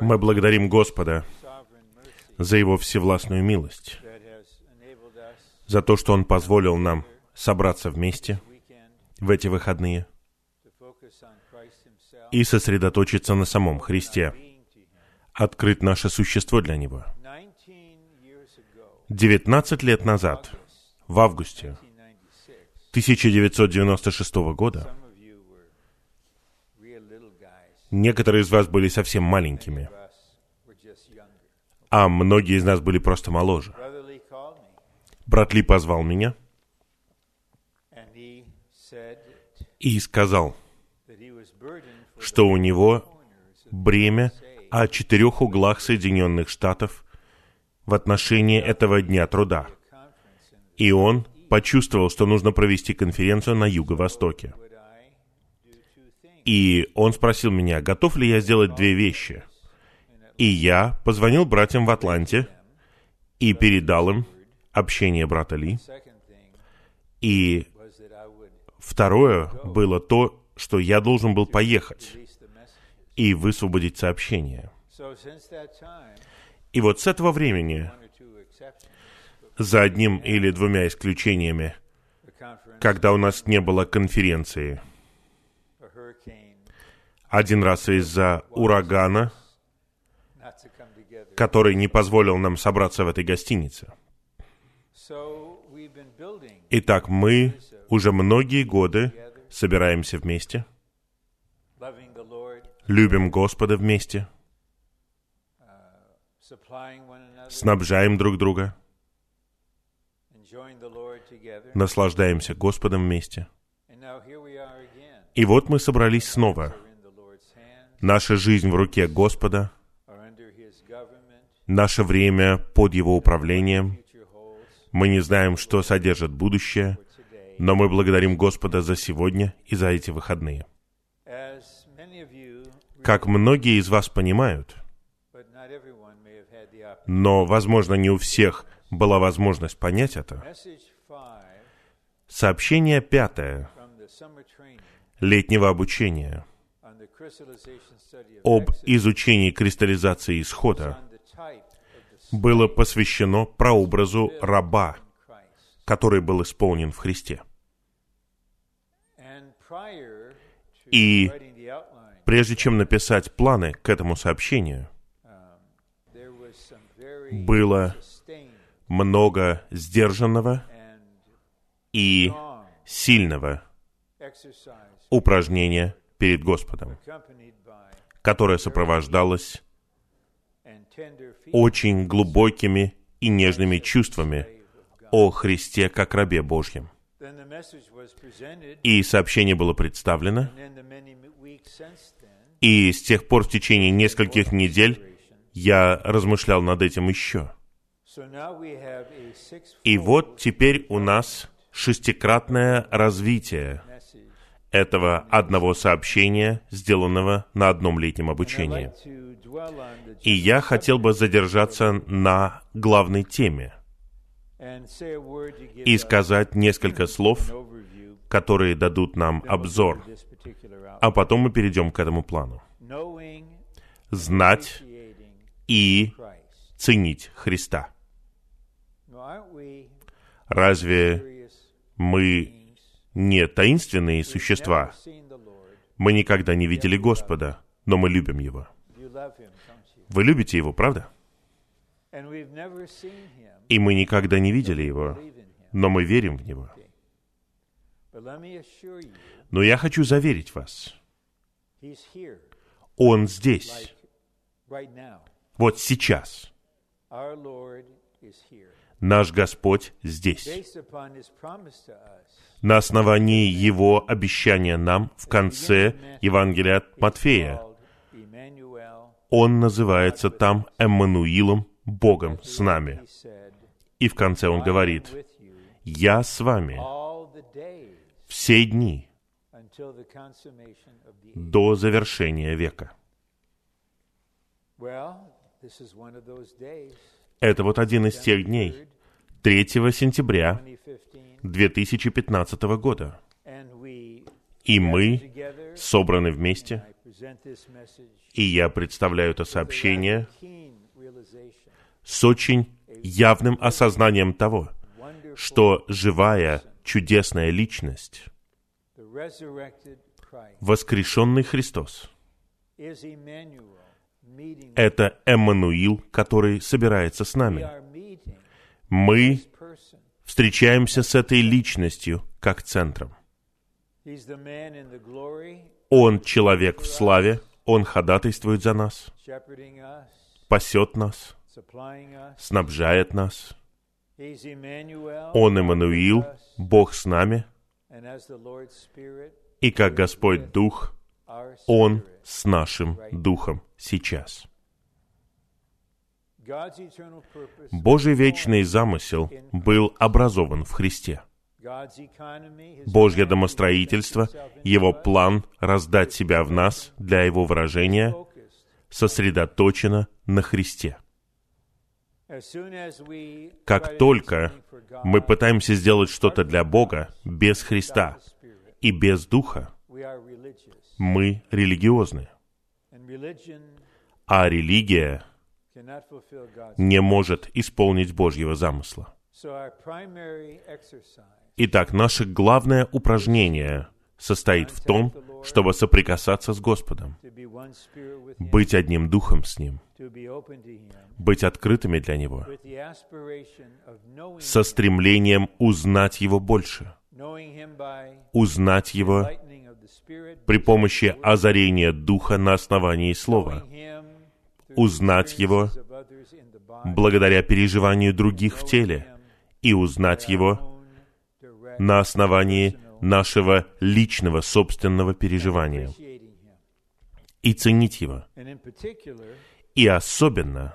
Мы благодарим Господа за Его всевластную милость, за то, что Он позволил нам собраться вместе в эти выходные и сосредоточиться на самом Христе, открыть наше существо для Него. 19 лет назад, в августе 1996 года, некоторые из вас были совсем маленькими, а многие из нас были просто моложе. Брат Ли позвал меня и сказал, что у него бремя о четырех углах Соединенных Штатов в отношении этого дня труда. И он почувствовал, что нужно провести конференцию на Юго-Востоке. И он спросил меня, готов ли я сделать две вещи. И я позвонил братьям в Атланте и передал им общение брата Ли. И второе было то, что я должен был поехать и высвободить сообщение. И вот с этого времени, за одним или двумя исключениями, когда у нас не было конференции, один раз из-за урагана, который не позволил нам собраться в этой гостинице. Итак, мы уже многие годы собираемся вместе, любим Господа вместе, снабжаем друг друга, наслаждаемся Господом вместе. И вот мы собрались снова. Наша жизнь в руке Господа, наше время под Его управлением. Мы не знаем, что содержит будущее, но мы благодарим Господа за сегодня и за эти выходные. Как многие из вас понимают, но, возможно, не у всех была возможность понять это, сообщение пятое летнего обучения об изучении кристаллизации исхода было посвящено прообразу раба, который был исполнен в Христе. И прежде чем написать планы к этому сообщению, было много сдержанного и сильного упражнения перед Господом, которое сопровождалось очень глубокими и нежными чувствами о Христе как рабе Божьем. И сообщение было представлено, и с тех пор в течение нескольких недель я размышлял над этим еще. И вот теперь у нас шестикратное развитие этого одного сообщения, сделанного на одном летнем обучении. И я хотел бы задержаться на главной теме и сказать несколько слов, которые дадут нам обзор, а потом мы перейдем к этому плану. Знать и ценить Христа. Разве мы не таинственные существа? Мы никогда не видели Господа, но мы любим Его. Вы любите Его, правда? И мы никогда не видели Его, но мы верим в Него. Но я хочу заверить вас, Он здесь, вот сейчас. Наш Господь здесь. На основании Его обещания нам в конце Евангелия от Матфея. Он называется там Эммануилом, Богом с нами. И в конце он говорит, «Я с вами все дни до завершения века». Это вот один из тех дней, 3 сентября 2015 года. И мы собраны вместе, И я представляю это сообщение с очень явным осознанием того, что живая, чудесная личность, воскрешенный Христос, это Эммануил, который собирается с нами. Мы встречаемся с этой личностью как центром. Он человек в славе, Он ходатайствует за нас, пасет нас, снабжает нас. Он Эммануил, Бог с нами, и как Господь Дух, Он с нашим Духом сейчас. Божий вечный замысел был образован в Христе. Божье домостроительство, Его план раздать себя в нас для Его выражения сосредоточено на Христе. Как только мы пытаемся сделать что-то для Бога без Христа и без Духа, мы религиозны. А религия не может исполнить Божьего замысла. Итак, наше главное упражнение состоит в том, чтобы соприкасаться с Господом, быть одним духом с Ним, быть открытыми для Него, со стремлением узнать Его больше, узнать Его при помощи озарения Духа на основании Слова, узнать Его благодаря переживанию других в теле и узнать Его на основании нашего личного собственного переживания и ценить Его. И особенно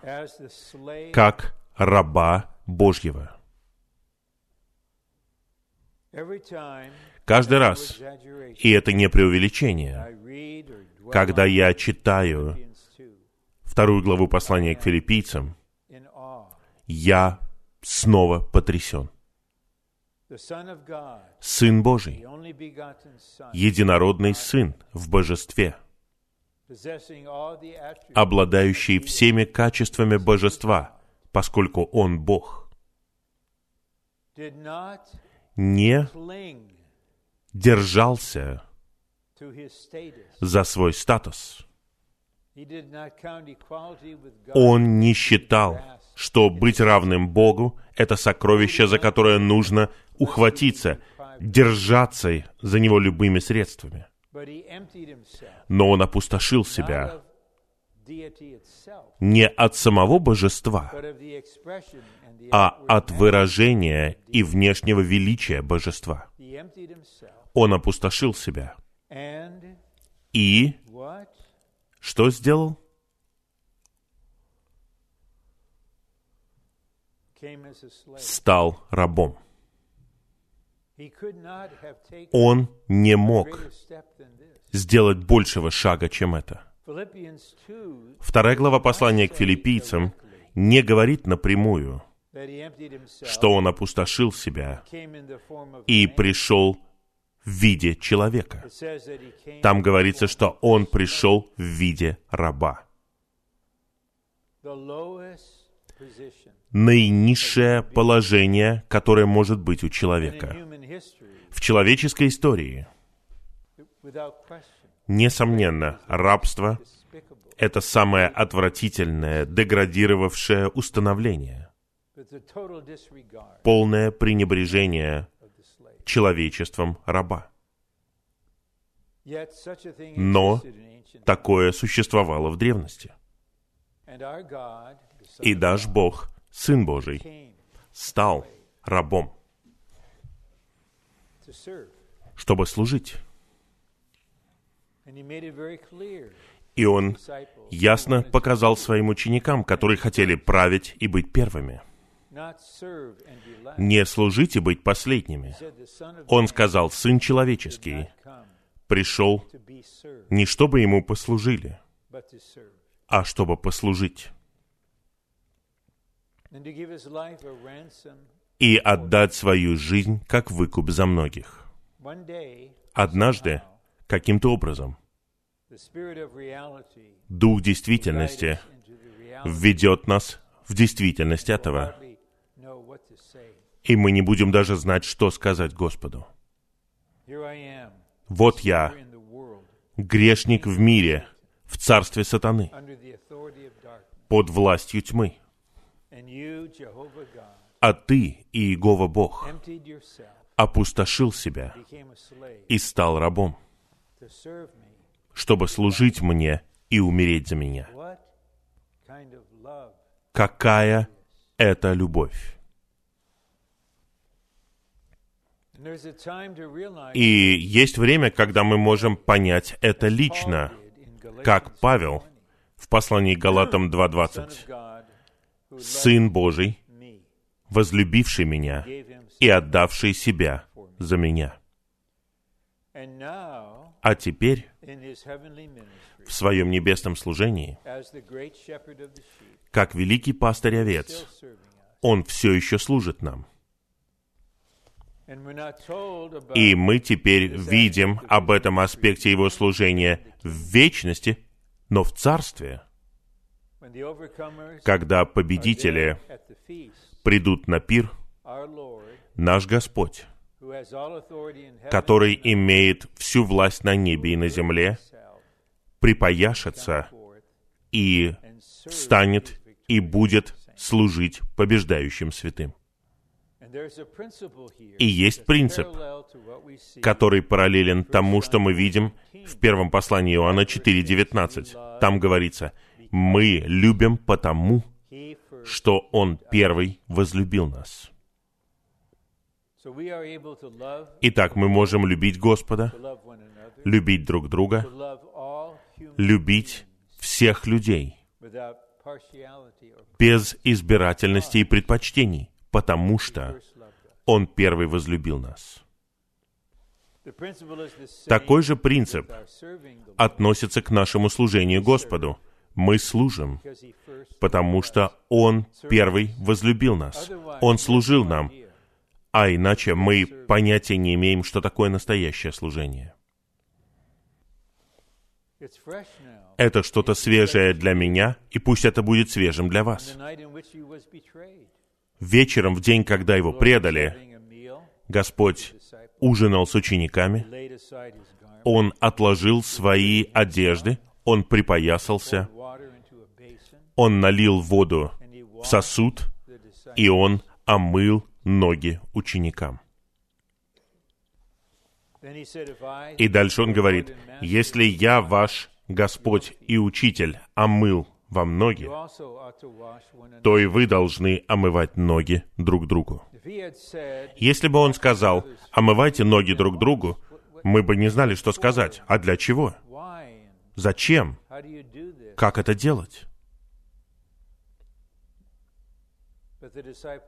как раба Божьего. Каждый раз, и это не преувеличение, когда я читаю вторую главу послания к филиппийцам, я снова потрясен. Сын Божий, единородный Сын в божестве, обладающий всеми качествами божества, поскольку Он Бог, не держался за свой статус. Он не считал, что быть равным Богу — это сокровище, за которое нужно ухватиться, держаться за него любыми средствами. Но он опустошил себя не от самого божества, а от выражения и внешнего величия божества. Он опустошил себя. И что сделал? Стал рабом. Он не мог сделать большего шага, чем это. Вторая глава послания к филиппийцам не говорит напрямую, что он опустошил себя и пришел в виде человека. Там говорится, что он пришел в виде раба. Наинизшее положение, которое может быть у человека. В человеческой истории, несомненно, рабство — это самое отвратительное, деградировавшее установление, полное пренебрежение человечеством раба. Но такое существовало в древности. И наш Бог, Сын Божий, стал рабом, чтобы служить. И он ясно показал своим ученикам, которые хотели править и быть первыми – не служить и быть последними. Он сказал, Сын Человеческий пришел не чтобы Ему послужили, а чтобы послужить и отдать свою жизнь как выкуп за многих. Однажды, каким-то образом, Дух действительности введет нас в действительность этого. И мы не будем даже знать, что сказать Господу. Вот я, грешник в мире, в царстве сатаны, под властью тьмы. А ты, Иегова Бог, опустошил себя и стал рабом, чтобы служить мне и умереть за меня. Какая это любовь! И есть время, когда мы можем понять это лично, как Павел в послании Галатам 2.20. «Сын Божий, возлюбивший меня и отдавший себя за меня». А теперь в своем небесном служении, как великий пастырь овец, он все еще служит нам. И мы теперь видим об этом аспекте его служения в вечности, но в царстве, когда победители придут на пир, наш Господь, который имеет всю власть на небе и на земле, припояшется и встанет и будет служить побеждающим святым. И есть принцип, который параллелен тому, что мы видим в первом послании Иоанна 4.19. Там говорится, «Мы любим потому, что Он первый возлюбил нас». Итак, мы можем любить Господа, любить друг друга, любить всех людей без избирательности и предпочтений, потому что Он первый возлюбил нас. Такой же принцип относится к нашему служению Господу. Мы служим, потому что Он первый возлюбил нас. Он служил нам, а иначе мы понятия не имеем, что такое настоящее служение. Это что-то свежее для меня, и пусть это будет свежим для вас. Вечером, в день, когда его предали, Господь ужинал с учениками, Он отложил свои одежды, Он припоясался, Он налил воду в сосуд, и Он омыл ноги ученикам. И дальше он говорит, если я ваш Господь и Учитель омыл вам ноги, то и вы должны омывать ноги друг другу. Если бы он сказал, омывайте ноги друг другу, мы бы не знали, что сказать. А для чего? Зачем? Как это делать?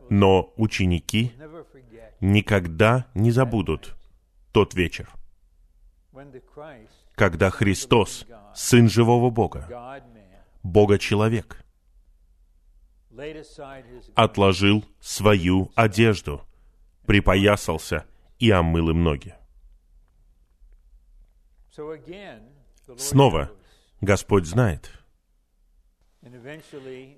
Но ученики никогда не забудут тот вечер, когда Христос, Сын живого Бога, Бога-человек, отложил свою одежду, припоясался и омыл им ноги. Снова Господь знает —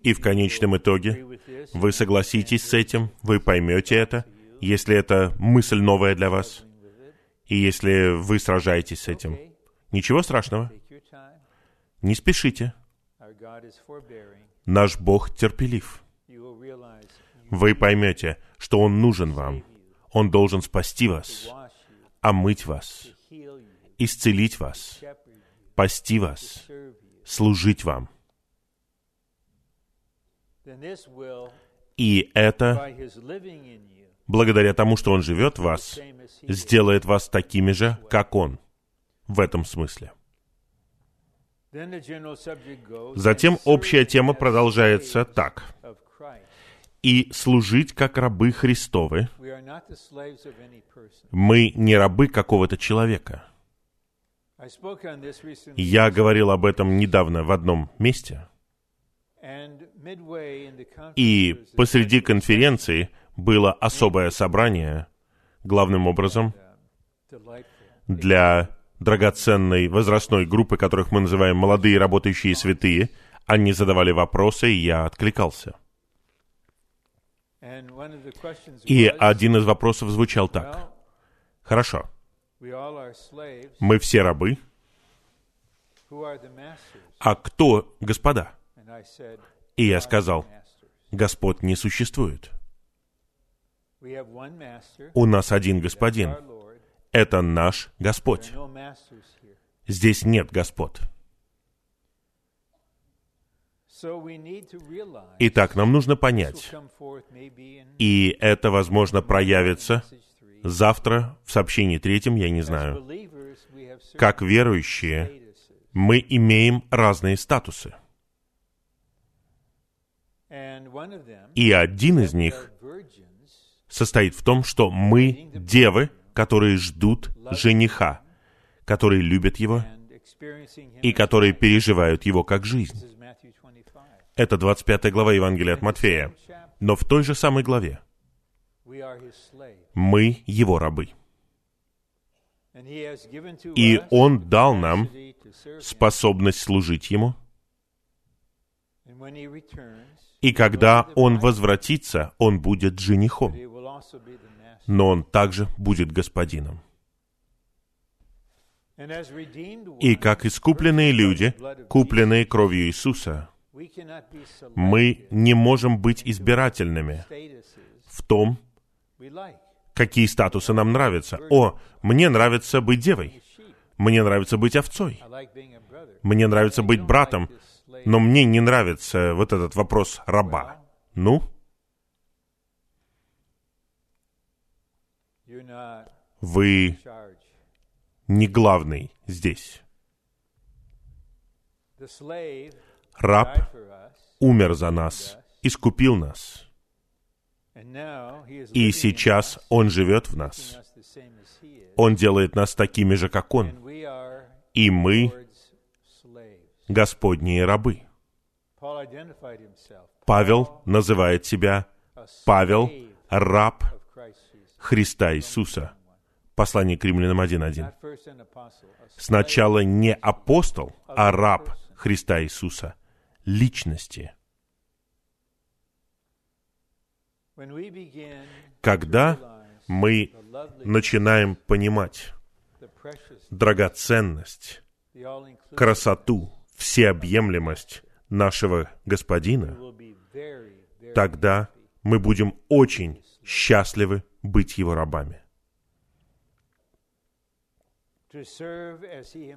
и в конечном итоге вы согласитесь с этим, вы поймете это, если это мысль новая для вас, и если вы сражаетесь с этим. Ничего страшного. Не спешите. Наш Бог терпелив. Вы поймете, что Он нужен вам. Он должен спасти вас, омыть вас, исцелить вас, пасти вас, служить вам. И это, благодаря тому, что Он живет в вас, сделает вас такими же, как Он, в этом смысле. Затем общая тема продолжается так. «И служить как рабы Христовы. Мы не рабы какого-то человека». Я говорил об этом недавно в одном месте. И посреди конференции было особое собрание, главным образом, для драгоценной возрастной группы, которых мы называем молодые работающие святые. Они задавали вопросы, и я откликался. И один из вопросов звучал так. Хорошо. Мы все рабы. А кто господа? И я сказал, Господь не существует. У нас один господин. Это наш Господь. Здесь нет господ. Итак, нам нужно понять, и это, возможно, проявится завтра в сообщении третьем, я не знаю. Как верующие, мы имеем разные статусы. И один из них состоит в том, что мы девы, которые ждут жениха, которые любят его и которые переживают его как жизнь. Это 25 глава Евангелия от Матфея. Но в той же самой главе мы его рабы. И он дал нам способность служить ему. И когда он возвратится, он будет женихом. Но он также будет господином. И как искупленные люди, купленные кровью Иисуса, мы не можем быть избирательными в том, какие статусы нам нравятся. О, мне нравится быть девой. Мне нравится быть овцой. Мне нравится быть братом. Но мне не нравится вот этот вопрос раба. Ну? Вы не главный здесь. Раб умер за нас, искупил нас. И сейчас Он живет в нас. Он делает нас такими же, как Он. И мы Господние рабы. Павел называет себя Павел, раб Христа Иисуса. Послание к римлянам 1.1. Сначала не апостол, а раб Христа Иисуса, личности. Когда мы начинаем понимать драгоценность, красоту, всеобъемлемость нашего Господина, тогда мы будем очень счастливы быть Его рабами.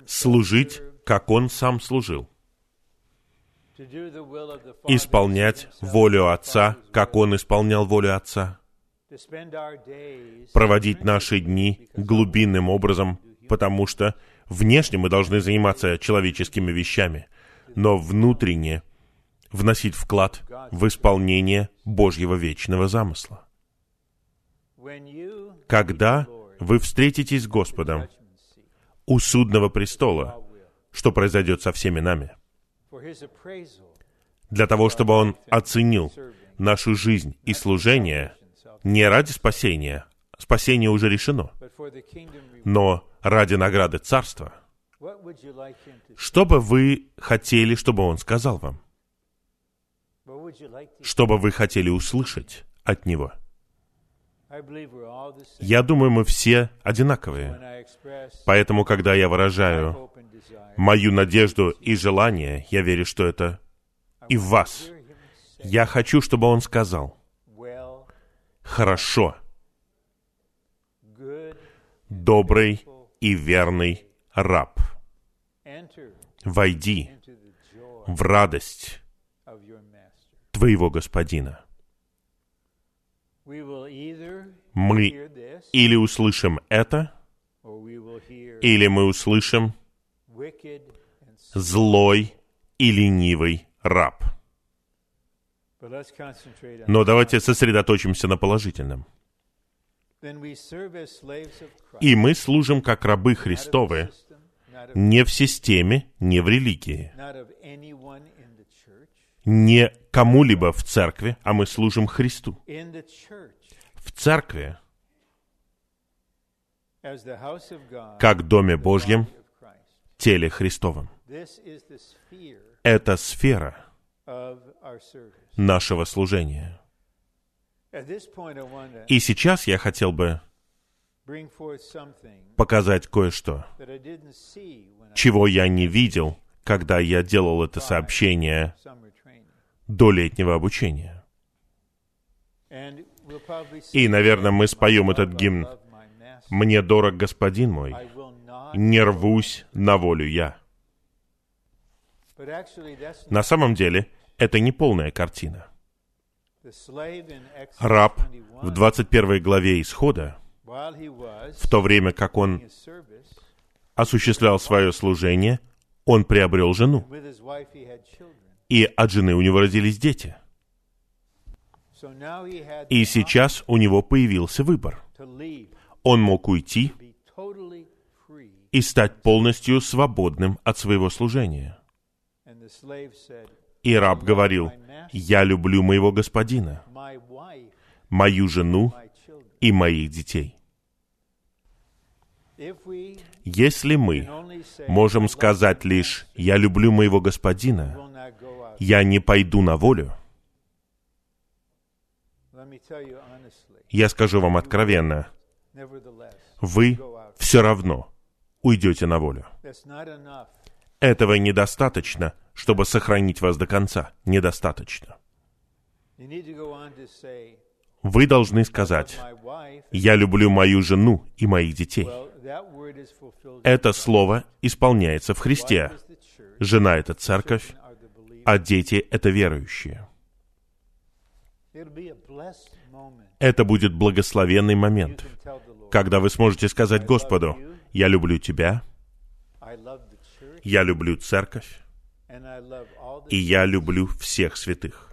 Служить, как Он сам служил. Исполнять волю Отца, как Он исполнял волю Отца. Проводить наши дни глубинным образом, потому что внешне мы должны заниматься человеческими вещами, но внутренне вносить вклад в исполнение Божьего вечного замысла. Когда вы встретитесь с Господом у судного престола, что произойдет со всеми нами, для того, чтобы Он оценил нашу жизнь и служение не ради спасения, спасение уже решено, но ради награды Царства. Что бы вы хотели, чтобы Он сказал вам? Что бы вы хотели услышать от Него? Я думаю, мы все одинаковые. Поэтому, когда я выражаю мою надежду и желание, я верю, что это и в вас. Я хочу, чтобы он сказал, хорошо, добрый и верный раб, войди в радость твоего господина мы или услышим это, или мы услышим злой и ленивый раб. Но давайте сосредоточимся на положительном. И мы служим как рабы Христовы не в системе, не в религии, не кому-либо в церкви, а мы служим Христу. В церкви как Доме Божьем, теле Христовом. Это сфера нашего служения. И сейчас я хотел бы показать кое-что, чего я не видел, когда я делал это сообщение. До летнего обучения. И, наверное, мы споем "Love, этот гимн. «Мне дорог господин мой, не рвусь на волю я». На самом деле, это не полная картина. Раб 21, в 21 главе Исхода, в то время как он осуществлял свое служение, он приобрел жену, и от жены у него родились дети. И сейчас у него появился выбор. Он мог уйти и стать полностью свободным от своего служения. И раб говорил, «Я люблю моего господина, мою жену и моих детей». Если мы можем сказать лишь «Я люблю моего господина», «Я не пойду на волю», я скажу вам откровенно, вы все равно уйдете на волю. Этого недостаточно, чтобы сохранить вас до конца. Недостаточно. Вы должны сказать. «Я люблю мою жену и моих детей». Это слово исполняется в Христе. Жена — это церковь. А дети — это верующие. Это будет благословенный момент, когда вы сможете сказать Господу, «Я люблю Тебя, я люблю церковь, и я люблю всех святых».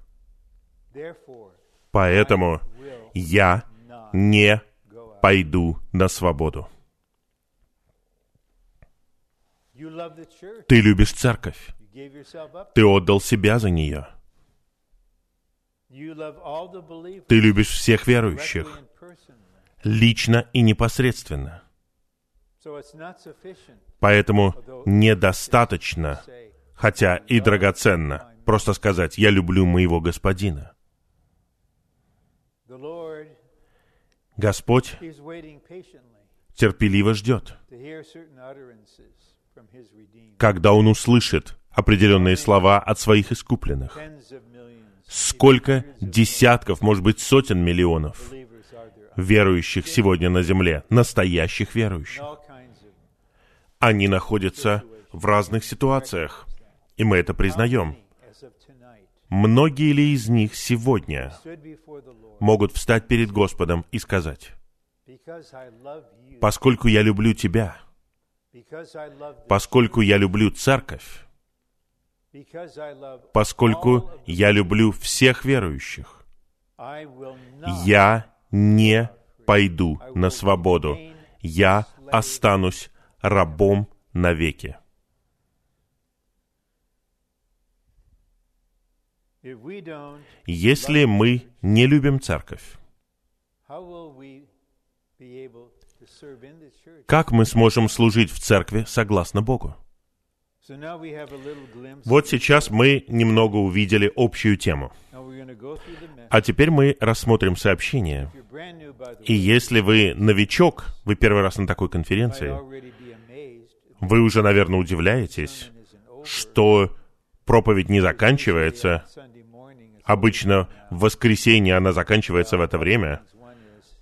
Поэтому я не пойду на свободу. Ты любишь церковь. Ты отдал себя за нее. Ты любишь всех верующих, лично и непосредственно. Поэтому недостаточно, хотя и драгоценно, просто сказать «Я люблю моего господина». Господь терпеливо ждет, когда Он услышит определенные слова от своих искупленных. Сколько десятков, может быть, сотен миллионов верующих сегодня на земле, настоящих верующих. Они находятся в разных ситуациях, и мы это признаем. Многие ли из них сегодня могут встать перед Господом и сказать, «Поскольку я люблю Тебя, поскольку я люблю церковь, поскольку я люблю всех верующих, я не пойду на свободу, я останусь рабом навеки». Если мы не любим церковь, как мы сможем служить в церкви согласно Богу? Вот сейчас мы немного увидели общую тему. А теперь мы рассмотрим сообщение. И если вы новичок, вы первый раз на такой конференции, вы уже, наверное, удивляетесь, что проповедь не заканчивается. Обычно в воскресенье она заканчивается в это время.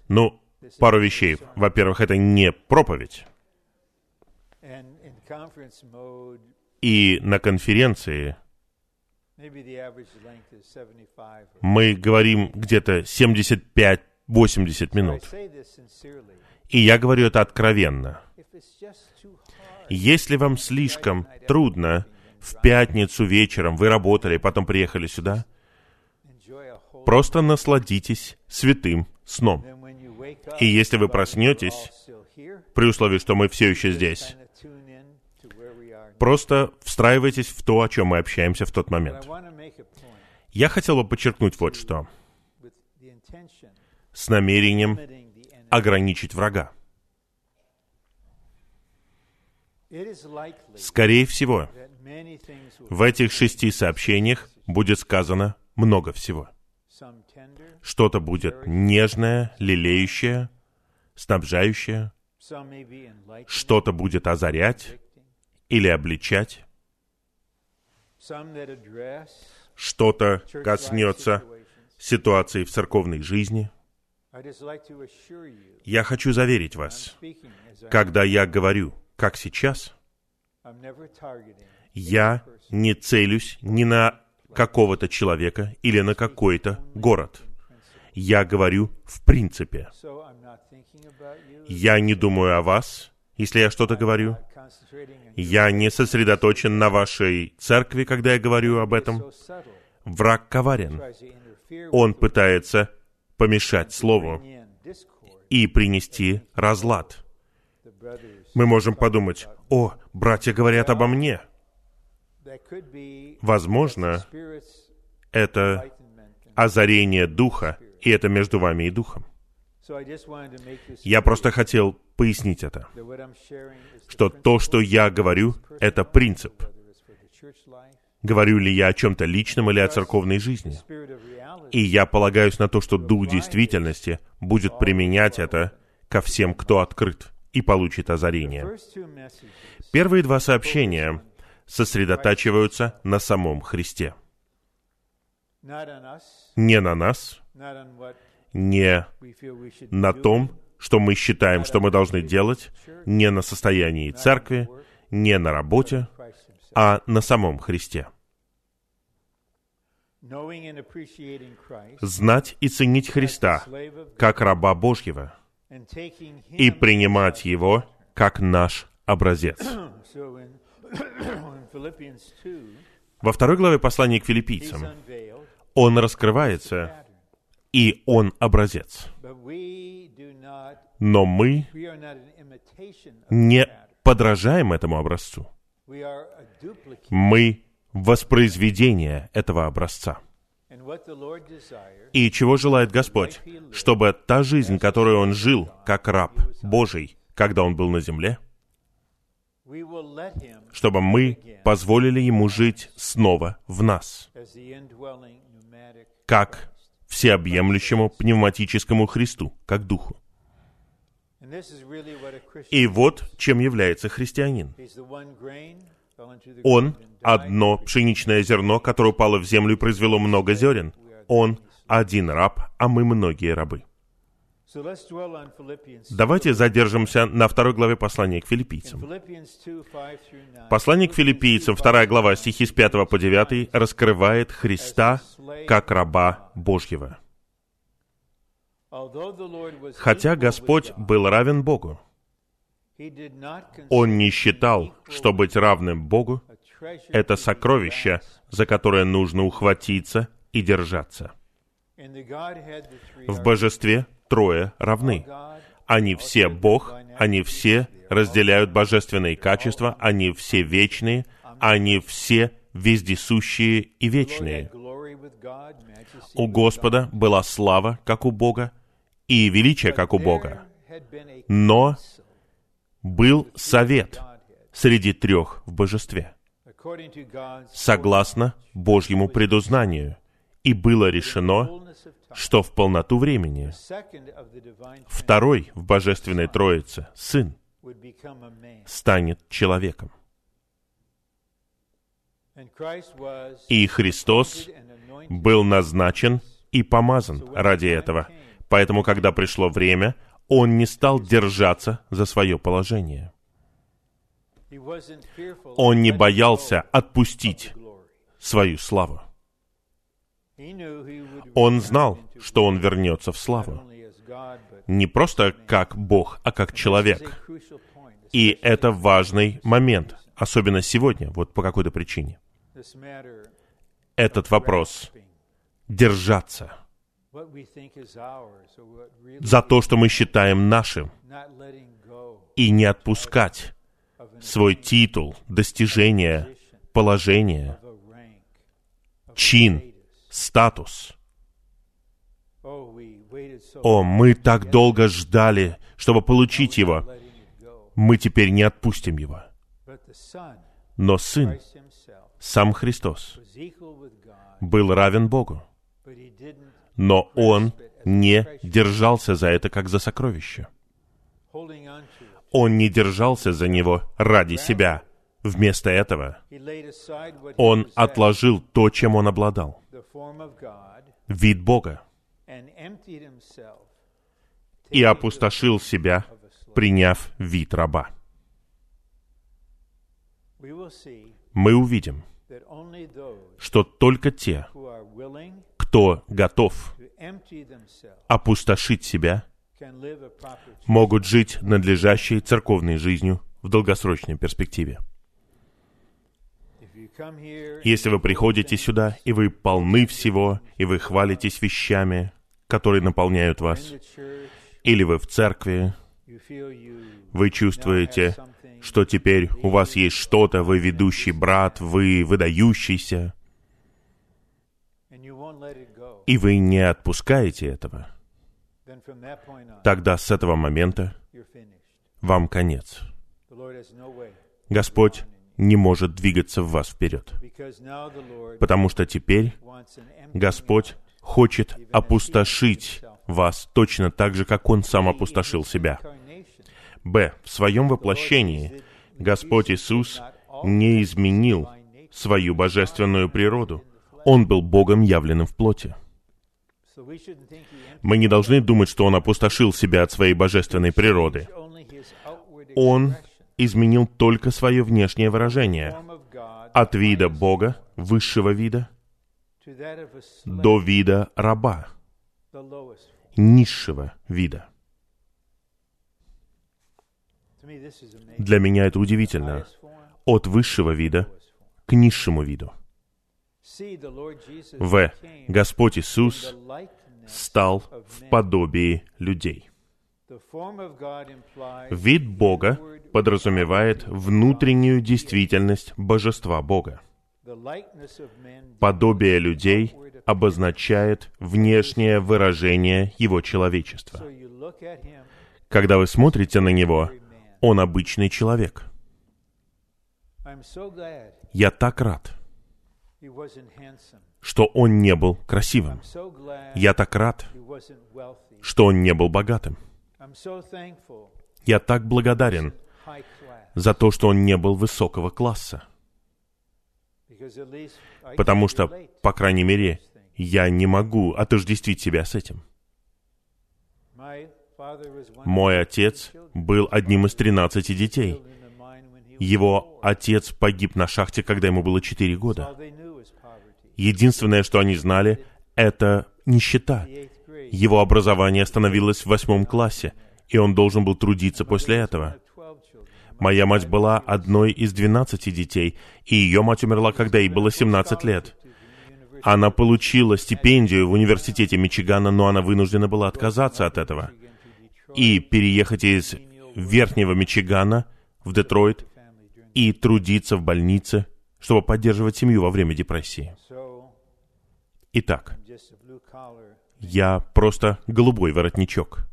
Ну, пару вещей. Во-первых, это не проповедь. И на конференции maybe the average length is 75 or мы говорим где-то 75-80 I минут. И я говорю это откровенно. Если вам слишком трудно, в пятницу вечером вы работали, потом приехали сюда, просто насладитесь святым сном. И если вы проснетесь, при условии, что мы все еще здесь, просто встраивайтесь в то, о чем мы общаемся в тот момент. Я хотел бы подчеркнуть вот что. С намерением ограничить врага. Скорее всего, в этих шести сообщениях будет сказано много всего. Что-то будет нежное, лелеющее, снабжающее, что-то будет озарять или обличать, что-то коснется ситуации в церковной жизни. Я хочу заверить вас, когда я говорю, как сейчас, я не целюсь ни на какого-то человека или на какой-то город. Я говорю в принципе. Я не думаю о вас, если я что-то говорю. Я не сосредоточен на вашей церкви, когда я говорю об этом. Враг коварен. Он пытается помешать слову и принести разлад. Мы можем подумать, о, братья говорят обо мне. Возможно, это озарение духа, и это между вами и духом. Я просто хотел пояснить это, что то, что я говорю, это принцип. Говорю ли я о чем-то личном или о церковной жизни? И я полагаюсь на то, что Дух действительности будет применять это ко всем, кто открыт и получит озарение. Первые два сообщения сосредотачиваются на самом Христе. Не на нас, не на том, что мы считаем, что мы должны делать, не на состоянии церкви, не на работе, а на самом Христе. Знать и ценить Христа как раба Божьего и принимать Его как наш образец. So in, in Philippians 2, Во второй главе послания к филиппийцам Он раскрывается. И Он образец. Но мы не подражаем этому образцу. Мы воспроизведение этого образца. И чего желает Господь? Чтобы та жизнь, которую Он жил, как раб Божий, когда Он был на земле, чтобы мы позволили Ему жить снова в нас, как всеобъемлющему пневматическому Христу, как Духу. И вот чем является христианин. Он одно пшеничное зерно, которое упало в землю и произвело много зерен. Он один раб, а мы многие рабы. Давайте задержимся на второй главе послания к филиппийцам. Philippians 2 5 through 9 Послание к филиппийцам, вторая глава, стихи с 5 по 9, раскрывает Христа как раба Божьего. Хотя Господь был равен Богу, Он не считал, что быть равным Богу это сокровище, за которое нужно ухватиться и держаться. В божестве трое равны. Они все Бог, они все разделяют божественные качества, они все вечные, они все вездесущие и вечные. У Господа была слава, как у Бога, и величие, как у Бога. Но был совет среди трех в божестве, согласно Божьему предузнанию. И было решено. Что в полноту времени второй в Божественной Троице, Сын, станет человеком. И Христос был назначен и помазан ради этого. Поэтому, когда пришло время, он не стал держаться за свое положение. Он не боялся отпустить свою славу. Он знал, что он вернется в славу. Не просто как Бог, а как человек. И это важный момент, особенно сегодня, вот по какой-то причине. Этот вопрос держаться за то, что мы считаем нашим, и не отпускать свой титул, достижение, положение, чин. Статус. Oh, О, мы так долго ждали, чтобы получить его. Мы теперь не отпустим его. Но Сын, сам Христос, был равен Богу, но Он не держался за это как за сокровище. Он не держался за него ради себя. Вместо этого он отложил то, чем он обладал, вид Бога, и опустошил себя, приняв вид раба. Мы увидим, что только те, кто готов опустошить себя, могут жить надлежащей церковной жизнью в долгосрочной перспективе. Если вы приходите сюда, и вы полны всего, и вы хвалитесь вещами, которые наполняют вас, или вы в церкви, вы чувствуете, что теперь у вас есть что-то, вы ведущий брат, вы выдающийся, и вы не отпускаете этого, тогда с этого момента вам конец. Господь не может двигаться в вас вперед, потому что теперь Господь хочет опустошить вас точно так же, как Он сам опустошил себя. Б. В своем воплощении Господь Иисус не изменил свою божественную природу. Он был Богом, явленным в плоти. Мы не должны думать, что Он опустошил себя от своей божественной природы. Он изменил только свое внешнее выражение. От вида Бога, высшего вида, до вида раба, низшего вида. Для меня это удивительно. От высшего вида к низшему виду. В. Господь Иисус стал в подобии людей. Вид Бога подразумевает внутреннюю действительность божества Бога. Подобие людей обозначает внешнее выражение Его человечества. Когда вы смотрите на Него. Он обычный человек. Я так рад, что Он не был красивым. Я так рад, что Он не был богатым. Я так благодарен за то, что Он не был высокого класса. Потому что, по крайней мере, я не могу отождествить себя с этим. Мой отец был одним из тринадцати детей. Его отец погиб на шахте, когда ему было четыре All года. Единственное, что они знали, это нищета. Его образование остановилось в восьмом классе, и он должен был трудиться после этого. 12. Моя мать была одной из двенадцати детей, и ее мать умерла, когда ей было 17 лет. Она получила стипендию в университете Мичигана, но она вынуждена была отказаться от этого и переехать из Верхнего Мичигана в Детройт и трудиться в больнице, чтобы поддерживать семью во время депрессии. Итак, Я просто голубой воротничок.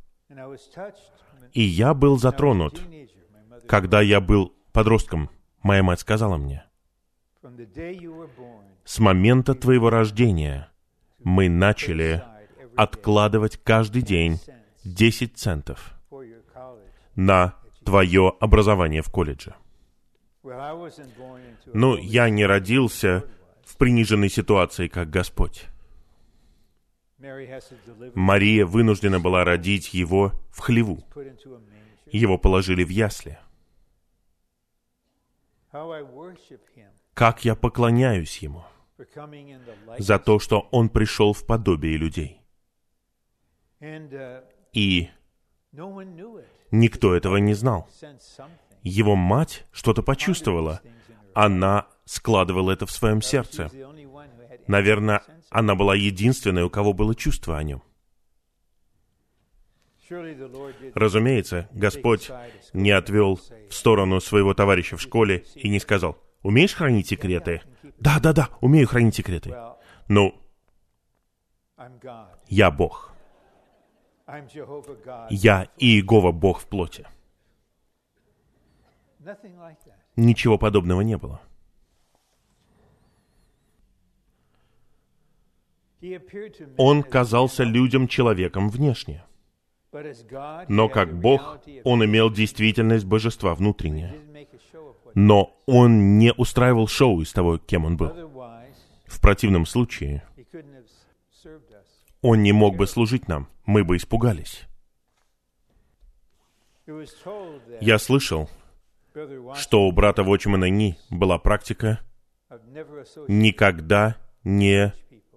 И я был затронут, когда я был подростком. Моя мать сказала мне, с момента твоего рождения мы начали откладывать каждый день cents 10 центов на твое образование в колледже. A Ну, я не родился в приниженной ситуации, как Господь. Мария вынуждена была родить его в хлеву. Его положили в ясли. Как я поклоняюсь ему за то, что он пришел в подобие людей. Uh, И никто этого не знал. Его мать что-то почувствовала. Она складывала это в своем сердце. Наверное, она была единственной, у кого было чувство о нем. Разумеется, Господь не отвел в сторону своего товарища в школе и не сказал, «Умеешь хранить секреты?» «Да, да, да, умею хранить секреты». Ну, я Бог. Я Иегова Бог в плоти. Ничего подобного не было. Он казался людям человеком внешне, но как Бог он имел действительность божества He внутренне. didn't make a show of what Но он не устраивал шоу из того, кем он был. В противном случае он не мог бы служить нам, мы бы испугались. Я слышал, что у брата Вочмана Ни была практика никогда не.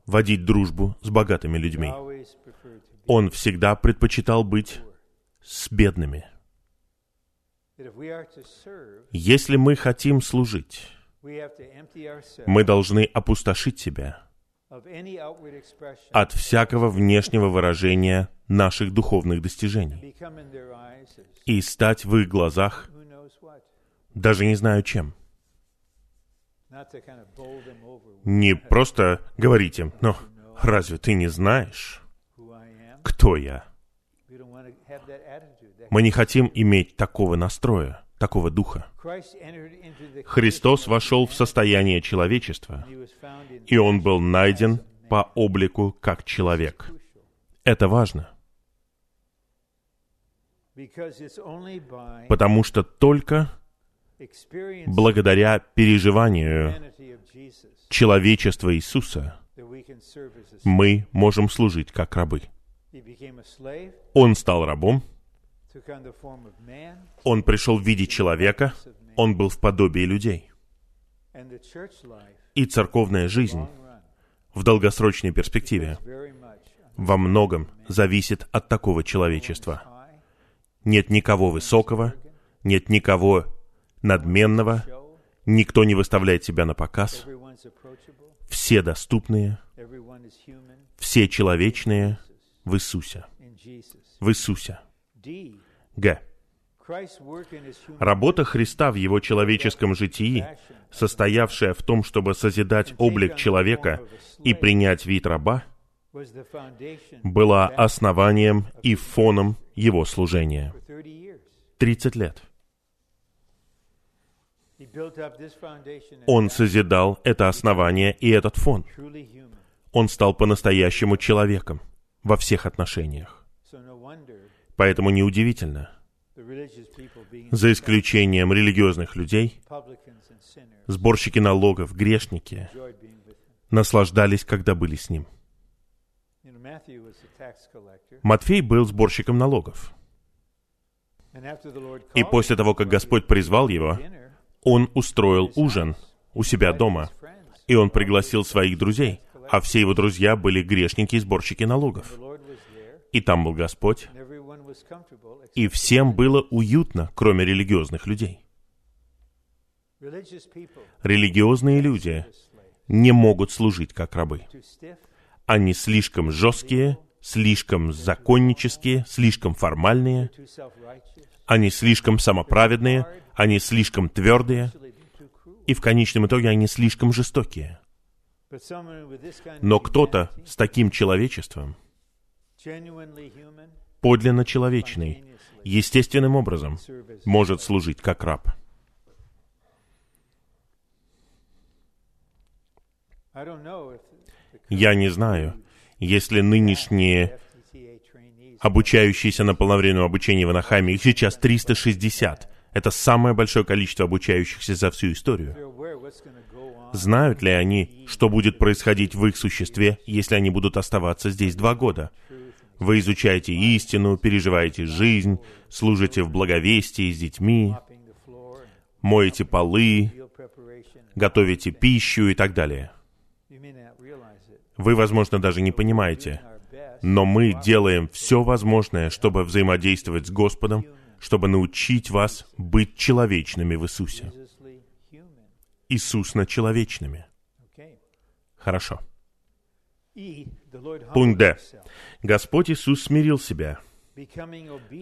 Водить дружбу с богатыми людьми. Он всегда предпочитал быть с бедными. Если мы хотим служить, мы должны опустошить себя от всякого внешнего выражения наших духовных достижений и стать в их глазах, даже не знаю чем. Не просто говорить им, но разве ты не знаешь, кто я? Мы не хотим иметь такого настроя, такого духа. Христос вошел в состояние человечества, и Он был найден по облику как человек. Это важно, потому что только благодаря переживанию человечества Иисуса мы можем служить как рабы. Он стал рабом, он пришел в виде человека, он был в подобии людей. И церковная жизнь в долгосрочной перспективе во многом зависит от такого человечества. Нет никого высокого, нет никого надменного, никто не выставляет себя на показ, все доступные, все человечные в Иисусе. В Иисусе. Г. Работа Христа в его человеческом житии, состоявшая в том, чтобы созидать облик человека и принять вид раба, была основанием и фоном его служения. for 30 years. 30 лет. Он созидал это основание и этот фон. Он стал по-настоящему человеком во всех отношениях. Поэтому неудивительно, за исключением религиозных людей, сборщики налогов, грешники, наслаждались, когда были с ним. Матфей был сборщиком налогов. И после того, как Господь призвал его, он устроил ужин у себя дома, и он пригласил своих друзей, а все его друзья были грешники и сборщики налогов. И там был Господь, и всем было уютно, кроме религиозных людей. Религиозные люди не могут служить как рабы. Они слишком жесткие, слишком законнические, слишком формальные, они слишком самоправедные, они слишком твердые, и в конечном итоге они слишком жестокие. Но кто-то с таким человечеством, подлинно человечный, естественным образом может служить как раб. Я не знаю, если нынешние обучающиеся на полновременном обучении в Анахайме, их сейчас 360. Это самое большое количество обучающихся за всю историю. Знают ли они, что будет происходить в их существе, если они будут оставаться здесь два года? Вы изучаете истину, переживаете жизнь, служите в благовестии с детьми, моете полы, готовите пищу и так далее. Вы, возможно, даже не понимаете, но мы делаем все возможное, чтобы взаимодействовать с Господом, чтобы научить вас быть человечными в Иисусе. Иисусно человечными. Хорошо. Пункт Д. Господь Иисус смирил себя,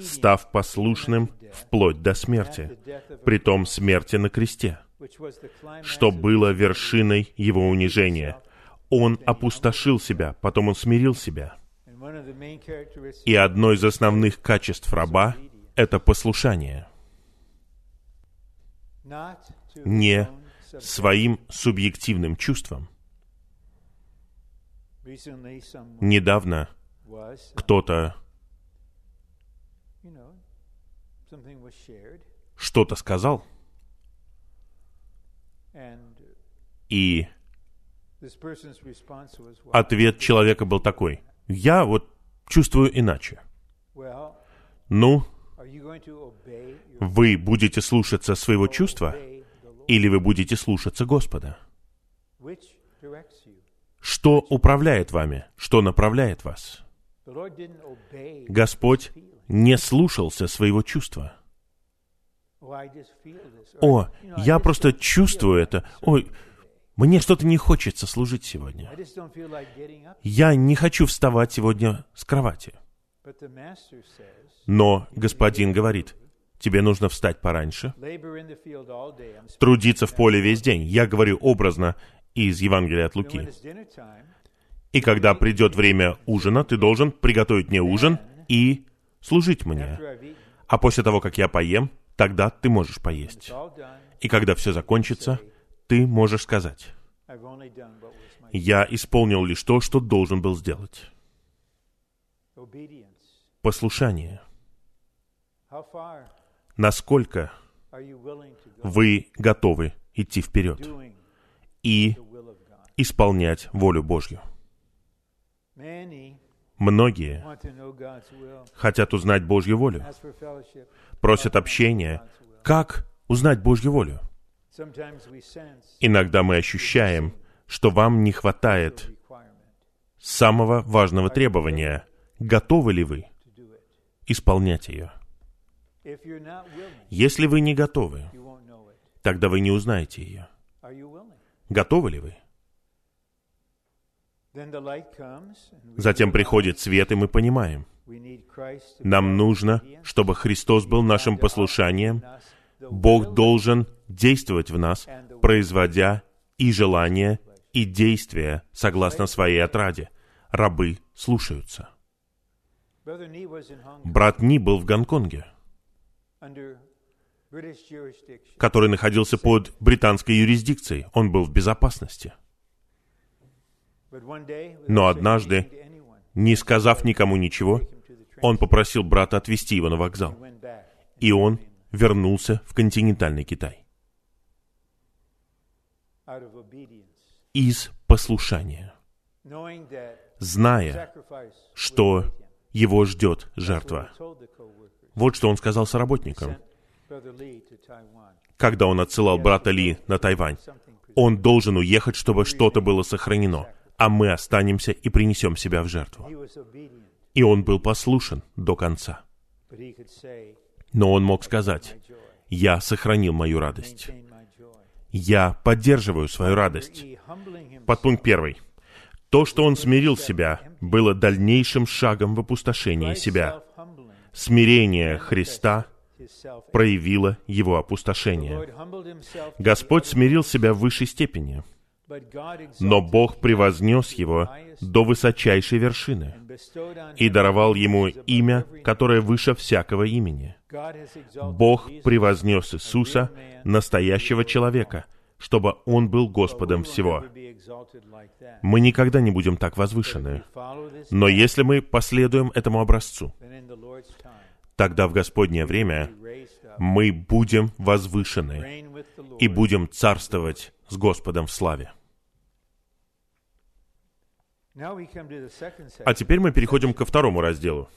став послушным вплоть до смерти, притом смерти на кресте, что было вершиной его унижения. Он опустошил себя, потом он смирил себя. И одно из основных качеств раба — это послушание. не своим субъективным чувствам. Недавно uh, кто-то что-то сказал, and и ответ человека был такой. Я вот чувствую иначе. Ну, вы будете слушаться своего чувства, или вы будете слушаться Господа? Что управляет вами? Что направляет вас? Господь не слушался своего чувства. О, я просто чувствую это. Ой. Мне что-то не хочется служить сегодня. Я не хочу вставать сегодня с кровати. Но господин говорит, тебе нужно встать пораньше, трудиться в поле весь день. Я говорю образно из Евангелия от Луки. И когда придет время ужина, ты должен приготовить мне ужин и служить мне. А после того, как я поем, тогда ты можешь поесть. И когда все закончится, ты можешь сказать, я исполнил лишь то, что должен был сделать. Послушание. Насколько вы готовы идти вперед и исполнять волю Божью. Многие хотят узнать Божью волю, просят общения. Как узнать Божью волю? Иногда мы ощущаем, что вам не хватает самого важного требования. Готовы ли вы исполнять ее? Если вы не готовы, тогда вы не узнаете ее. Готовы ли вы? Затем приходит свет, и мы понимаем. Нам нужно, чтобы Христос был нашим послушанием. Бог должен действовать в нас, производя и желания, и действия согласно своей отраде. Рабы слушаются. Брат Ни был в Гонконге, который находился под британской юрисдикцией. Он был в безопасности. Но однажды, Не сказав никому ничего, он попросил брата отвезти его на вокзал. И он вернулся в континентальный Китай. Из послушания, зная, что его ждет жертва. Вот что он сказал соработникам, когда он отсылал брата Ли на Тайвань. Он должен уехать, чтобы что-то было сохранено, а мы останемся и принесем себя в жертву. И он был послушен до конца. Но он мог сказать, "My joy, «Я сохранил мою радость. Maintain my joy." Я поддерживаю свою радость». Подпункт первый. То, что он смирил себя, было дальнейшим шагом в опустошении себя. Смирение Христа проявило его опустошение. Господь смирил себя в высшей степени, но Бог превознес его до высочайшей вершины и даровал ему имя, которое выше всякого имени. Бог превознес Иисуса, настоящего человека, чтобы Он был Господом всего. Мы никогда не будем так возвышены. Но если мы последуем этому образцу, тогда в Господнее время мы будем возвышены и будем царствовать с Господом в славе. А теперь мы переходим ко второму разделу.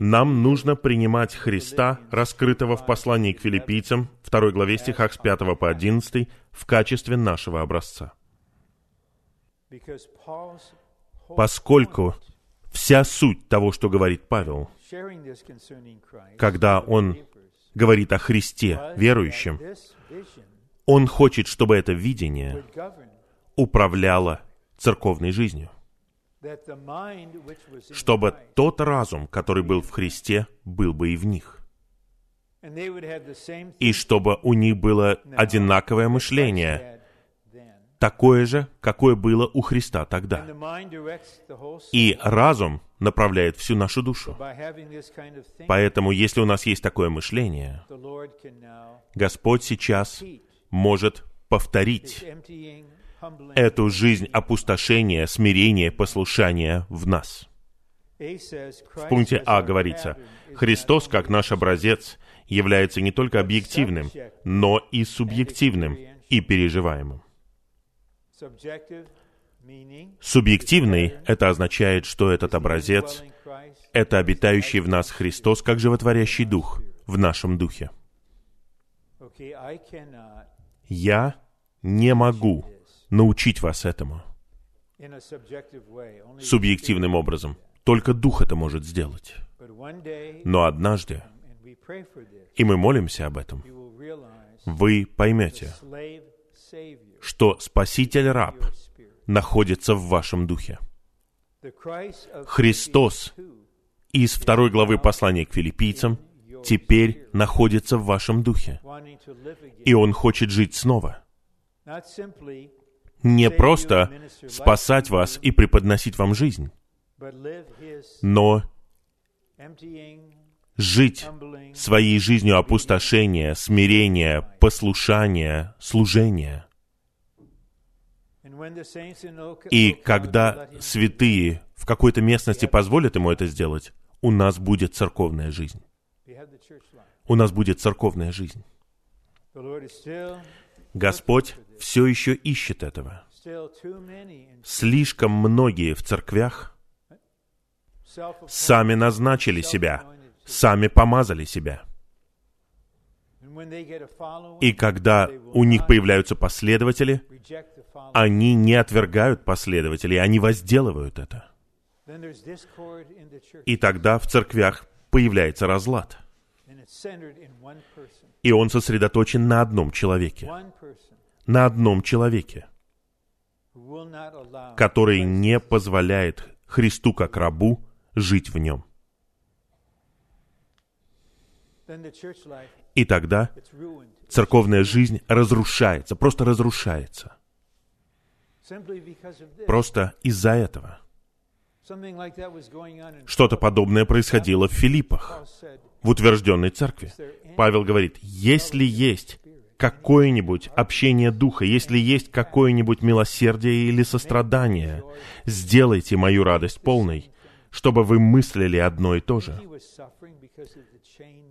Нам нужно принимать Христа, раскрытого в послании к филиппийцам, 2 главе стихах с 5 по 11, в качестве нашего образца. Поскольку вся суть того, что говорит Павел, когда он говорит о Христе верующим, он хочет, чтобы это видение управляло церковной жизнью, чтобы тот разум, который был в Христе, был бы и в них, и чтобы у них было одинаковое мышление, такое же, какое было у Христа тогда. И разум направляет всю нашу душу. Поэтому, если у нас есть такое мышление, Господь сейчас может повторить. Эту жизнь опустошения, смирения, послушания в нас. В пункте А говорится, Христос, как наш образец, является не только объективным, но и субъективным и переживаемым. Субъективный — это означает, что этот образец это обитающий в нас Христос как животворящий дух в нашем духе. Я не могу научить вас этому субъективным образом. Только Дух это может сделать. Но однажды, this, и мы молимся об этом, вы поймете, что Спаситель-раб находится в вашем духе. Христос Philippians 2 из второй главы послания к филиппийцам теперь находится в вашем духе. И Он хочет жить снова. Не просто спасать вас и преподносить вам жизнь, но жить своей жизнью опустошения, смирения, послушания, служения. И когда святые в какой-то местности позволят ему это сделать, у нас будет церковная жизнь. У нас будет церковная жизнь. Господь все еще ищет этого. Слишком многие в церквях сами назначили себя, сами помазали себя. И когда у них появляются последователи, они не отвергают последователей, они возделывают это. И тогда в церквях появляется разлад. И он сосредоточен на одном человеке. На одном человеке, который не позволяет Христу как рабу жить в нем. И тогда церковная жизнь разрушается, просто разрушается. Просто из-за этого. Что-то подобное происходило в Филиппах, в утвержденной церкви. "Is there any Павел говорит, если есть какое-нибудь общение духа, если есть какое-нибудь милосердие или сострадание, сделайте мою радость полной, чтобы вы мыслили одно и то же.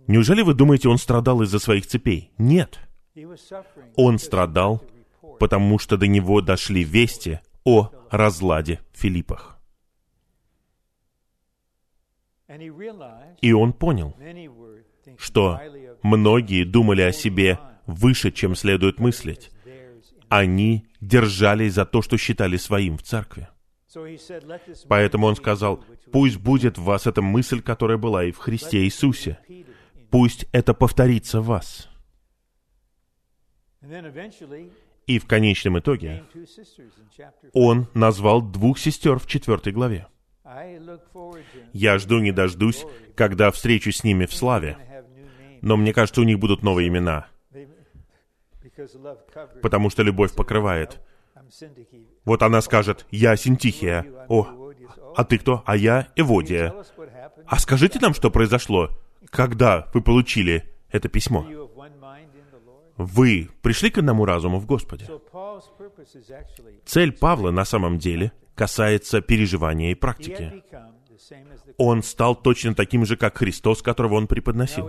Неужели вы думаете, он страдал из-за своих цепей? Нет. Он страдал, потому что до него дошли вести о разладе в Филиппах. И он понял, что многие думали о себе выше, чем следует мыслить. Они держались за то, что считали своим в церкви. So he said, "Let this Поэтому он сказал, пусть будет в вас эта мысль, которая была и в Христе Иисусе. repeated in-" Пусть это повторится в вас. И в конечном итоге он назвал двух сестер в четвертой главе. Я жду не дождусь, когда встречусь с ними в славе. Но мне кажется, у них будут новые имена, потому что любовь покрывает. Вот она скажет, я Синтихия. О, а ты кто? А я Эводия. А скажите нам, что произошло, когда вы получили это письмо. Вы пришли к одному разуму в Господе. Цель Павла на самом деле касается переживания и практики. Он стал точно таким же, как Христос, которого он преподносил.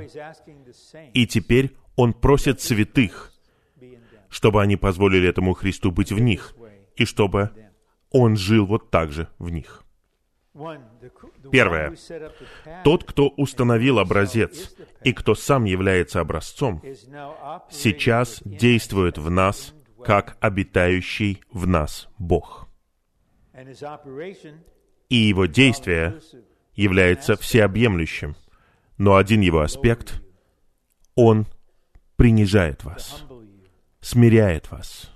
И теперь он просит святых, чтобы они позволили этому Христу быть в них, и чтобы он жил вот так же в них. Первое. Тот, кто установил образец и кто сам является образцом, сейчас действует в нас, как обитающий в нас Бог. И его действие является всеобъемлющим. Но один его аспект, он принижает вас, смиряет вас.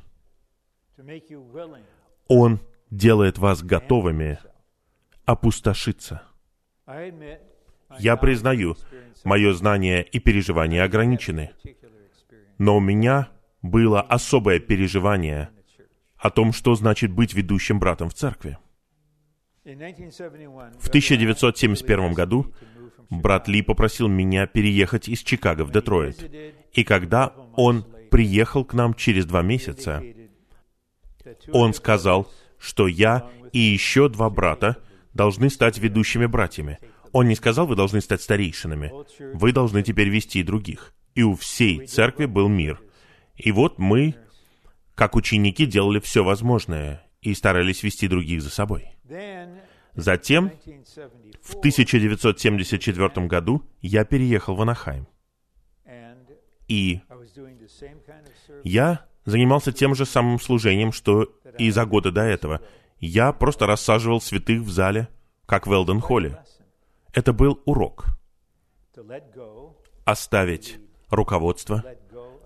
Он делает вас готовыми опустошиться. Я признаю, мое знание и переживания ограничены, но у меня было особое переживание о том, что значит быть ведущим братом в церкви. In 1971, В 1971 году брат Ли попросил меня переехать из Чикаго в Детройт. И когда он приехал к нам через два месяца, он сказал, что я и еще два брата должны стать ведущими братьями. Он не сказал, вы должны стать старейшинами. Вы должны теперь вести других. И у всей церкви был мир. И вот мы, как ученики, делали все возможное и старались вести других за собой. Затем, в 1974 году, я переехал в Анахайм. И я занимался тем же самым служением, что и за годы до этого. Я просто рассаживал святых в зале, как в Элден-Холле. Это был урок. Оставить руководство,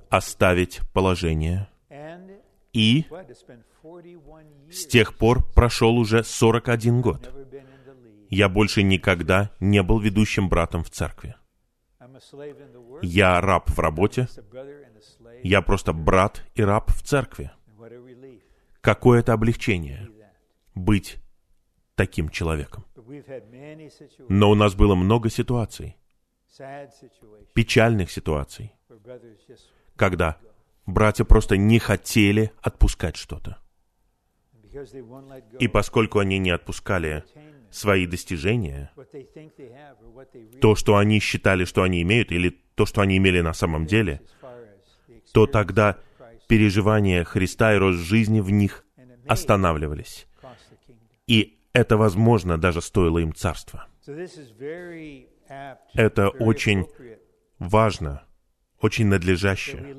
оставить положение. И с тех пор прошел уже 41 год. Я больше никогда не был ведущим братом в церкви. Я раб в работе. Я просто брат и раб в церкви. Какое это облегчение быть таким человеком. Но у нас было много ситуаций, печальных ситуаций, когда братья просто не хотели отпускать что-то. И поскольку они не отпускали свои достижения, то, что они считали, что они имеют, или то, что они имели на самом деле, то тогда переживания Христа и рост жизни в них останавливались. И это, возможно, даже стоило им царства. Это очень важно, очень надлежаще,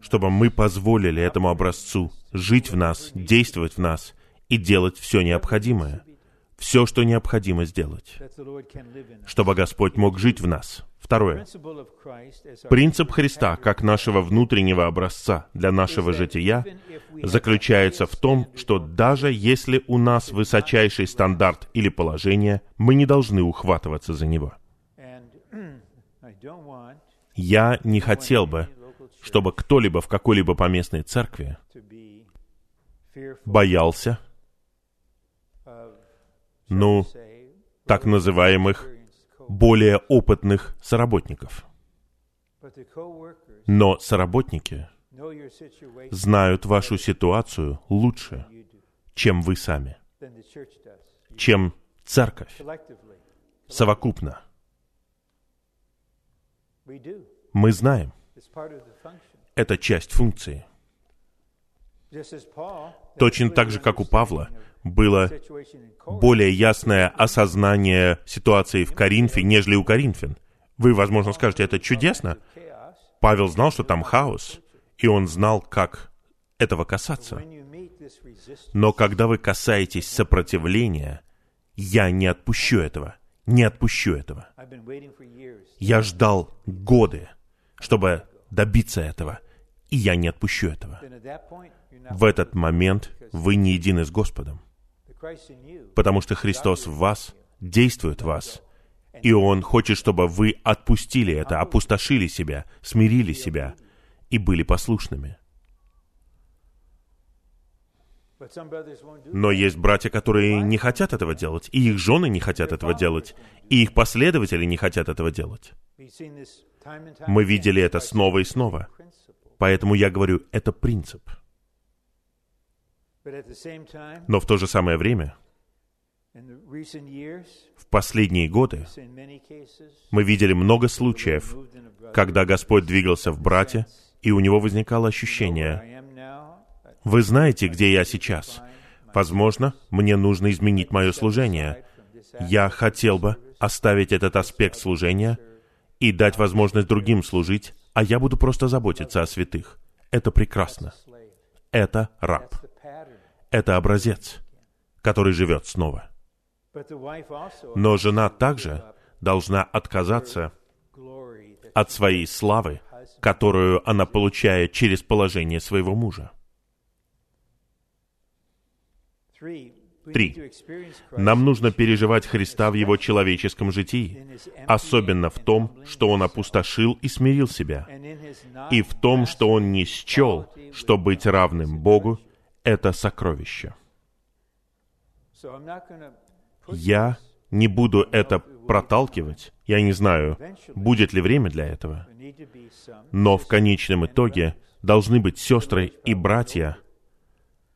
чтобы мы позволили этому образцу жить в нас, действовать в нас и делать все необходимое, все, что необходимо сделать, чтобы Господь мог жить в нас. Второе. Принцип Христа, как нашего внутреннего образца для нашего жития, заключается в том, что даже если у нас высочайший стандарт или положение, мы не должны ухватываться за него. Я не хотел бы, чтобы кто-либо в какой-либо поместной церкви боялся, ну, так называемых более опытных соработников. Но соработники знают вашу ситуацию лучше, чем вы сами, чем церковь совокупно. Мы знаем. Это часть функции. Точно так же, как у Павла, было более ясное осознание ситуации в Коринфе, нежели у Коринфян. Вы, возможно, скажете, это чудесно. Павел знал, что там хаос, и он знал, как этого касаться. Но когда вы касаетесь сопротивления, я не отпущу этого. Не отпущу этого. Я ждал годы, чтобы добиться этого, и я не отпущу этого. В этот момент вы не едины с Господом потому что Христос в вас действует в вас, и Он хочет, чтобы вы отпустили это, опустошили себя, смирили себя и были послушными. Но есть братья, которые не хотят этого делать, и их жены не хотят этого делать, и их последователи не хотят этого делать. Мы видели это снова и снова. Поэтому я говорю, это принцип — но в то же самое время, в последние годы, мы видели много случаев, когда Господь двигался в брате, и у него возникало ощущение, «Вы знаете, где я сейчас. Возможно, мне нужно изменить мое служение. Я хотел бы оставить этот аспект служения и дать возможность другим служить, а я буду просто заботиться о святых. Это прекрасно. Это раб это образец, который живет снова. Но жена также должна отказаться от своей славы, которую она получает через положение своего мужа. Три. Нам нужно переживать Христа в Его человеческом житии, особенно в том, что Он опустошил и смирил себя, и в том, что Он не счел, что быть равным Богу это сокровище. Я не буду это проталкивать. Я не знаю, будет ли время для этого. Но в конечном итоге должны быть сестры и братья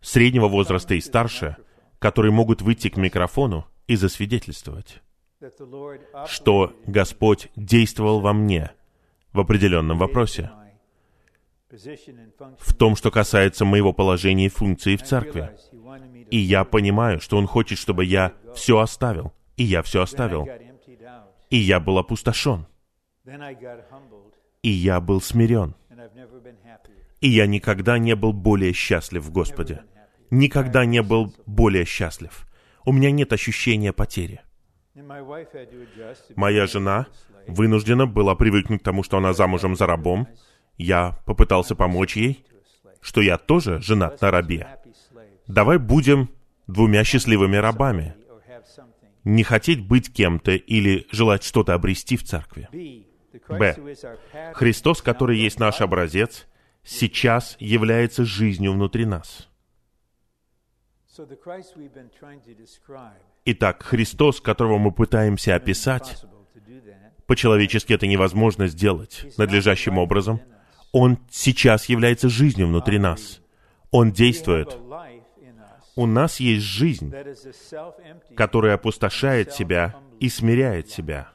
среднего возраста и старше, которые могут выйти к микрофону и засвидетельствовать, что Господь действовал во мне в определенном вопросе, в том, что касается моего положения и функции в церкви. И я понимаю, что Он хочет, чтобы я все оставил. И я все оставил. И я был опустошен. И я был смирен. И я никогда не был более счастлив в Господе. Никогда не был более счастлив. У меня нет ощущения потери. Моя жена вынуждена была привыкнуть к тому, что она замужем за рабом. Я попытался помочь ей, что я тоже женат на рабе. Давай будем двумя счастливыми рабами. Не хотеть быть кем-то или желать что-то обрести в церкви. Б. Христос, который есть наш образец, сейчас является жизнью внутри нас. Итак, Христос, которого мы пытаемся описать, по-человечески это невозможно сделать надлежащим образом. Он сейчас является жизнью внутри нас. Он действует. У нас есть жизнь, которая опустошает себя и смиряет себя.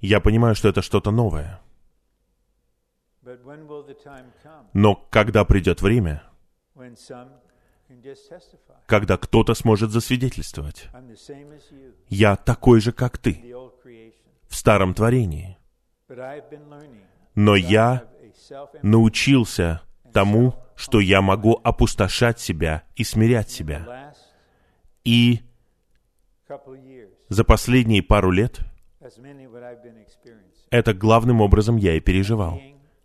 Я понимаю, что это что-то новое. Но когда придет время, когда кто-то сможет засвидетельствовать, я такой же, как ты, в старом творении. Но я научился тому, что я могу опустошать себя и смирять себя. И за последние пару лет это главным образом я и переживал.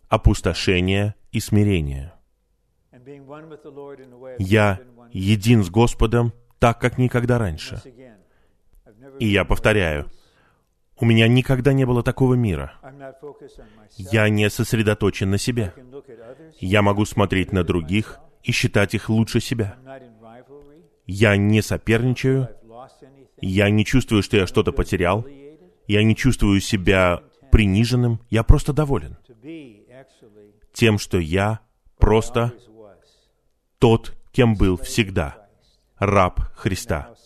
Опустошение и смирение. Я един с Господом так, как никогда раньше. И я повторяю. У меня никогда не было такого мира. Я не сосредоточен на себе. Я могу смотреть на других и считать их лучше себя. Я не соперничаю. Я не чувствую, что я что-то потерял. Я не чувствую себя приниженным. Я просто доволен тем, что я просто тот, кем был всегда. Раб Христа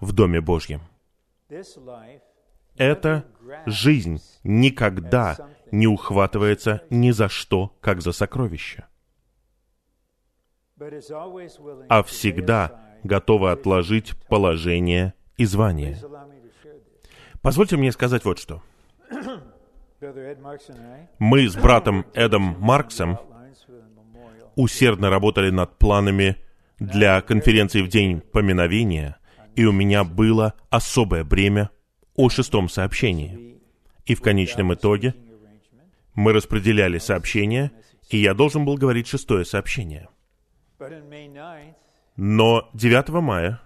в Доме Божьем. Эта жизнь никогда не ухватывается ни за что, как за сокровище, а всегда готова отложить положение и звание. Позвольте мне сказать вот что. Мы с братом Эдом Марксом усердно работали над планами для конференции в День поминовения, и у меня было особое бремя о шестом сообщении. И в конечном итоге мы распределяли сообщения, и я должен был говорить шестое сообщение. But on May 9th, Но 9 мая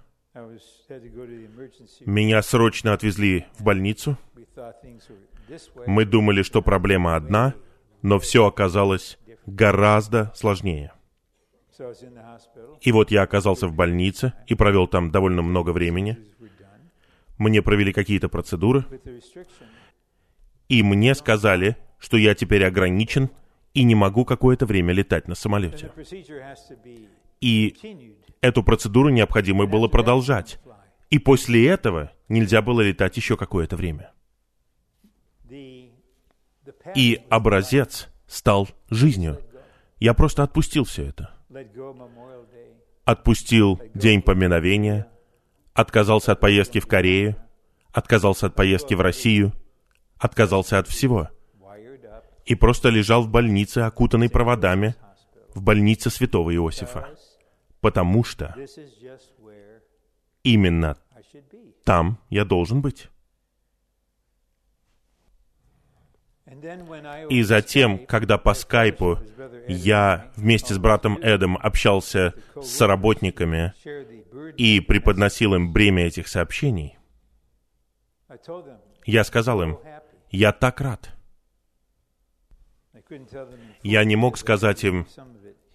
меня срочно отвезли в больницу. Мы думали, что проблема одна, но все оказалось гораздо сложнее. И вот я оказался в больнице и провел там довольно много времени. Мне провели какие-то процедуры, и мне сказали, что я теперь ограничен и не могу какое-то время летать на самолете. И эту процедуру необходимо было продолжать. И после этого нельзя было летать еще какое-то время. И образец стал жизнью. Я просто отпустил все это. Отпустил день поминовения, отказался от поездки в Корею, отказался от поездки в Россию, отказался от всего. И просто лежал в больнице, окутанный проводами, в больнице святого Иосифа. Потому что именно там я должен быть. И затем, когда по скайпу я вместе с братом Эдом общался с соработниками burden и преподносил им бремя этих сообщений, я сказал им, я так рад. Я не мог сказать им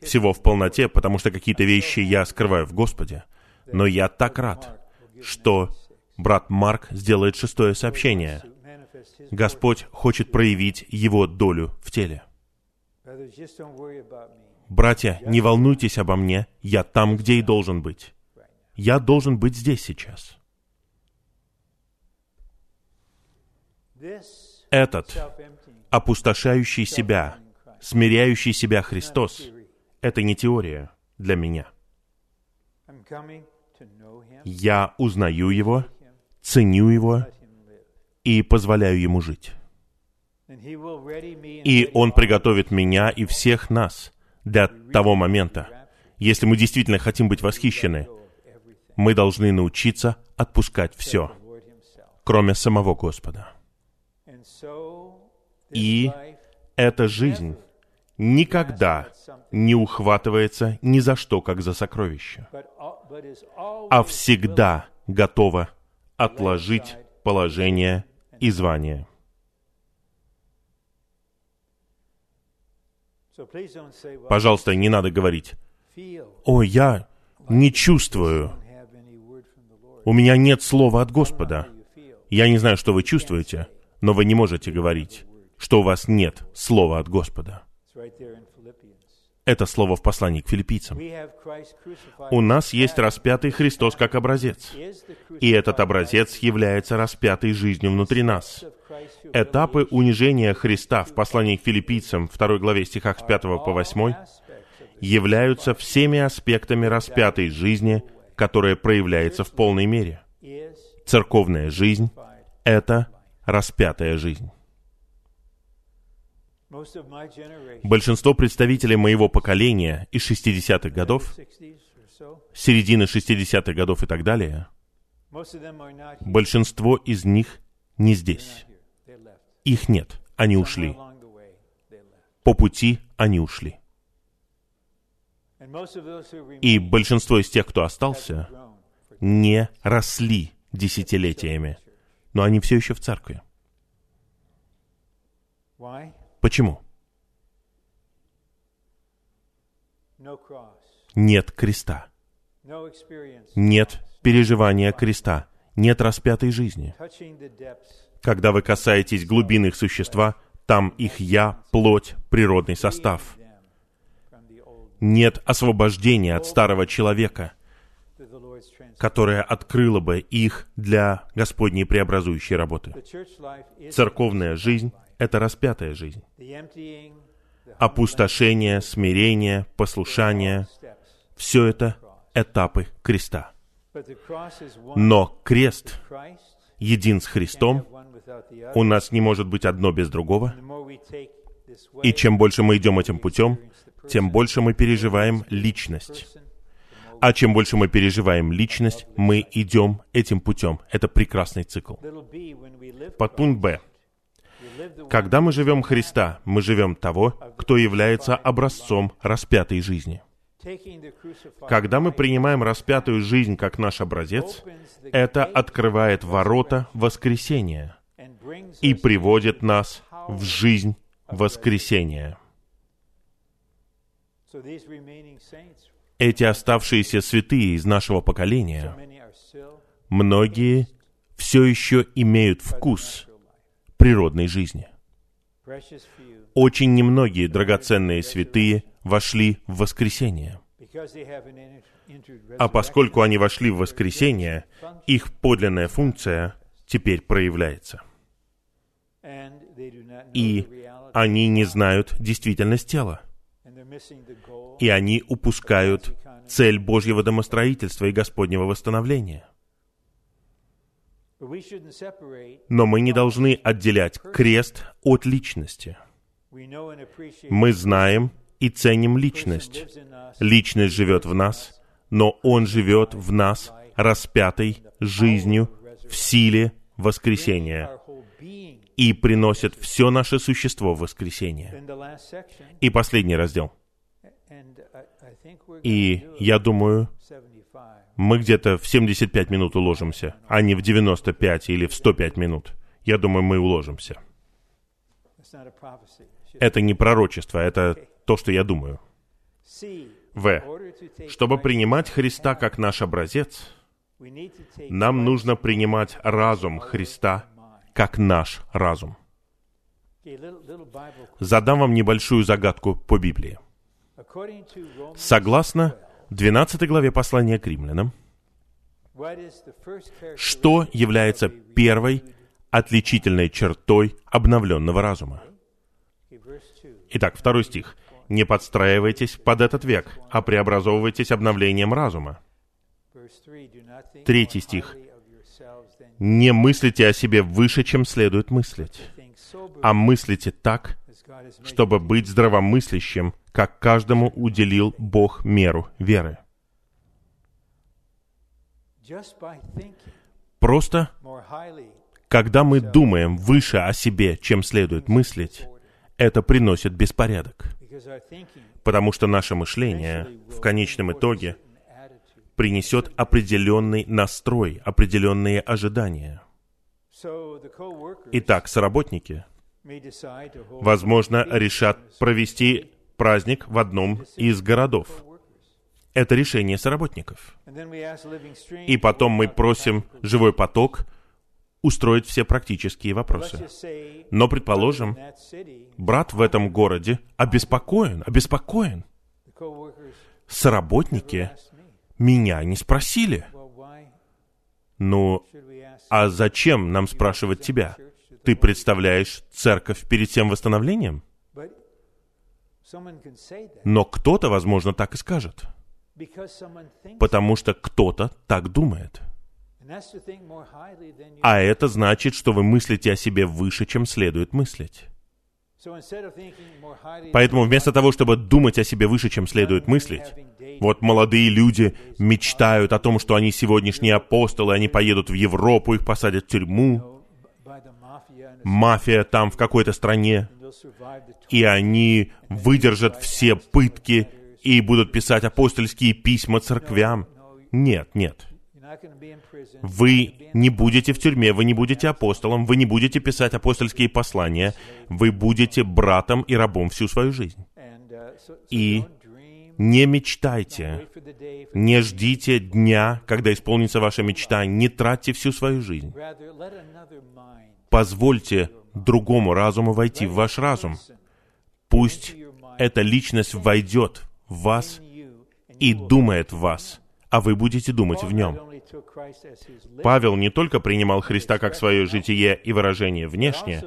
всего в полноте, потому что какие-то вещи я скрываю в Господе. Но я так рад, что брат Марк сделает шестое сообщение. Господь хочет проявить его долю в теле. Братья, не волнуйтесь обо мне, я там, где и должен быть. Я должен быть здесь сейчас. Этот опустошающий себя, смиряющий себя Христос, это не теория для меня. Я узнаю Его, ценю Его и позволяю Ему жить. И Он приготовит меня и всех нас для того момента. Если мы действительно хотим быть восхищены, мы должны научиться отпускать все, кроме самого Господа. И эта жизнь никогда не ухватывается ни за что, как за сокровище, а всегда готова отложить положение и звание. Пожалуйста, не надо говорить, «О, я не чувствую, у меня нет слова от Господа». Я не знаю, что вы чувствуете, но вы не можете говорить, что у вас нет слова от Господа. Это слово в послании к филиппийцам. У нас есть распятый Христос как образец. И этот образец является распятой жизнью внутри нас. Этапы унижения Христа в послании к филиппийцам, 2 главе стихах с 5 по 8, aspects of the являются всеми аспектами распятой жизни, которая проявляется в полной мере. Церковная жизнь это распятая жизнь. Большинство представителей моего поколения из 60-х годов, 60s or so, середины 60-х годов и так далее, большинство из них не здесь. Их нет, они ушли. По пути они ушли. И большинство из тех, кто остался, не росли десятилетиями, но они все еще в церкви. Почему? Нет креста, нет переживания креста, нет распятой жизни. Когда вы касаетесь глубин их существа, там их «я», плоть, природный состав. Нет освобождения от старого человека, которое открыло бы их для Господней преобразующей работы. Церковная жизнь — это распятая жизнь. Опустошение, смирение, послушание все это этапы креста. Но крест един с Христом, у нас не может быть одно без другого, и чем больше мы идем этим путем, тем больше мы переживаем личность. А чем больше мы переживаем личность, мы идем этим путем. Это прекрасный цикл. Подпункт Б. Когда мы живем Христа, мы живем того, кто является образцом распятой жизни. Когда мы принимаем распятую жизнь как наш образец, это открывает ворота воскресения и приводит нас в жизнь воскресения. Эти оставшиеся святые из нашего поколения, многие все еще имеют вкус природной жизни. Очень немногие драгоценные святые вошли в воскресение. А поскольку они вошли в воскресение, их подлинная функция теперь проявляется. И они не знают действительность тела. И они упускают цель Божьего домостроительства и Господнего восстановления. Но мы не должны отделять крест от личности. Мы знаем и ценим личность. Личность живет в нас, но Он живет в нас распятой жизнью в силе воскресения и приносит все наше существо в воскресение. И последний раздел. И я думаю, 75 мы где-то в 75 минут уложимся, а не в 95 или в 105 минут. Я думаю, мы уложимся. Это не пророчество, это то, что я думаю. В. Чтобы принимать Христа как наш образец, нам нужно принимать разум Христа как наш разум. Задам вам небольшую загадку по Библии. Согласно 12 главе послания к римлянам, что является первой отличительной чертой обновленного разума? Итак, второй стих. «Не подстраивайтесь под этот век, а преобразовывайтесь обновлением разума». Третий стих. «Не мыслите о себе выше, чем следует мыслить, а мыслите так, чтобы быть здравомыслящим, как каждому уделил Бог меру веры». Просто, когда мы думаем выше о себе, чем следует мыслить, это приносит беспорядок. Потому что наше мышление в конечном итоге принесет определенный настрой, определенные ожидания. Итак, соработники, возможно, решат провести праздник в одном из городов. Это решение соработников. И потом мы просим живой поток устроить все практические вопросы. Но, предположим, брат в этом городе обеспокоен, обеспокоен. Соработники меня не спросили. Ну, а зачем нам спрашивать тебя? Ты представляешь церковь перед тем восстановлением? Но кто-то, возможно, так и скажет. Потому что кто-то так думает. А это значит, что вы мыслите о себе выше, чем следует мыслить. Поэтому вместо того, чтобы думать о себе выше, чем следует мыслить, вот молодые люди мечтают о том, что они сегодняшние апостолы, они поедут в Европу, их посадят в тюрьму, мафия там в какой-то стране, и они выдержат все пытки и будут писать апостольские письма церквям. Нет, нет. Вы не будете в тюрьме, вы не будете апостолом, вы не будете писать апостольские послания, вы будете братом и рабом всю свою жизнь. И не мечтайте, не ждите дня, когда исполнится ваша мечта, не тратьте всю свою жизнь. Позвольте другому разуму войти в ваш разум. Пусть эта личность войдет в вас и думает в вас, а вы будете думать в нем. Павел не только принимал Христа как свое житие и выражение внешне,